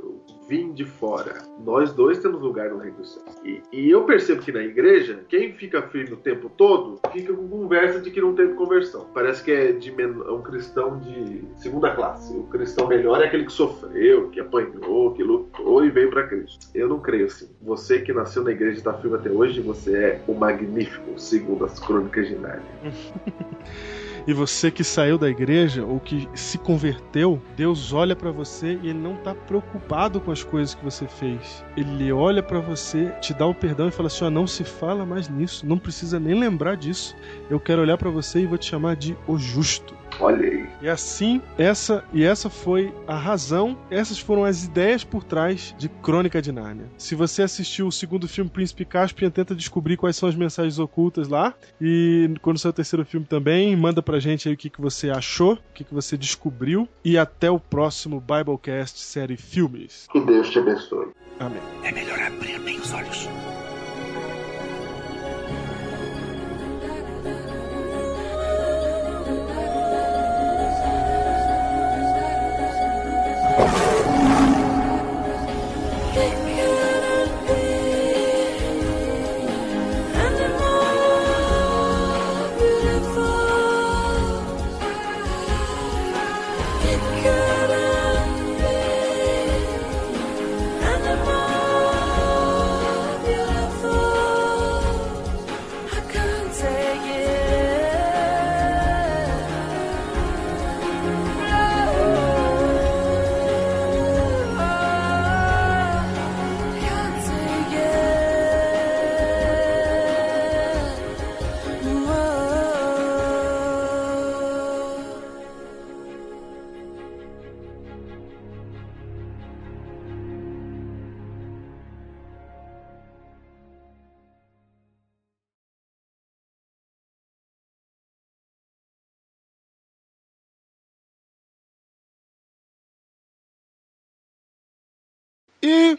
Eu vim de fora. Nós dois temos lugar no reino dos céus. E, e eu percebo que na igreja, quem fica firme o tempo todo, fica com conversa de que não teve conversão. Parece que é, de é um cristão de segunda classe. O cristão melhor é aquele que sofreu, que apanhou, que lutou e veio para Cristo. Eu não creio assim. Você que nasceu na igreja e está firme até hoje, você é o magnífico, segundo as crônicas de Nárnia. E você que saiu da igreja ou que se converteu, Deus olha pra você e ele não tá preocupado com as coisas que você fez. Ele olha pra você, te dá o perdão e fala assim: ó, não se fala mais nisso, não precisa nem lembrar disso. Eu quero olhar pra você e vou te chamar de o justo. Olha aí. E assim, essa e essa foi a razão, essas foram as ideias por trás de Crônica de Nárnia. Se você assistiu o segundo filme Príncipe Caspian, tenta descobrir quais são as mensagens ocultas lá. E quando sair o terceiro filme também, manda pra gente aí o que, que você achou, o que, que você descobriu. E até o próximo Biblecast série Filmes. Que Deus te abençoe. Amém. É melhor abrir bem os olhos.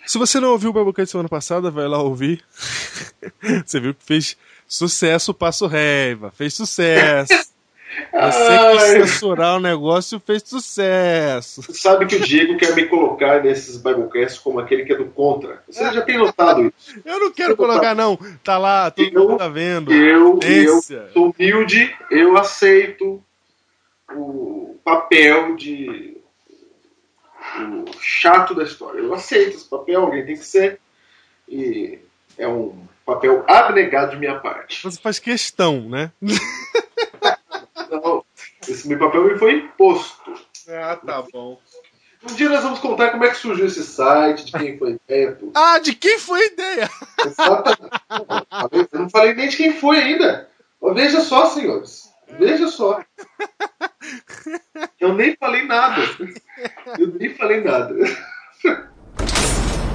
Se você não ouviu o Biblecast semana passada, vai lá ouvir. você viu que fez sucesso o Passo Reiva. Fez sucesso. Você Ai. censurar o negócio fez sucesso. Sabe que o Diego quer me colocar nesses Biblecasts como aquele que é do contra. Você já tem notado isso. Eu não quero colocar, não. Tá lá, todo mundo tá vendo. Eu, eu sou humilde, eu aceito o papel de o chato da história. Eu aceito esse papel, alguém tem que ser. E é um papel abnegado de minha parte. Você faz questão, né? Não, esse meu papel me foi imposto. Ah, tá bom. Um dia nós vamos contar como é que surgiu esse site, de quem foi a ideia, tudo. Ah, de quem foi a ideia? Exatamente. Eu não falei nem de quem foi ainda. Veja só, senhores. Veja só. Eu nem falei nada. Eu nem falei nada.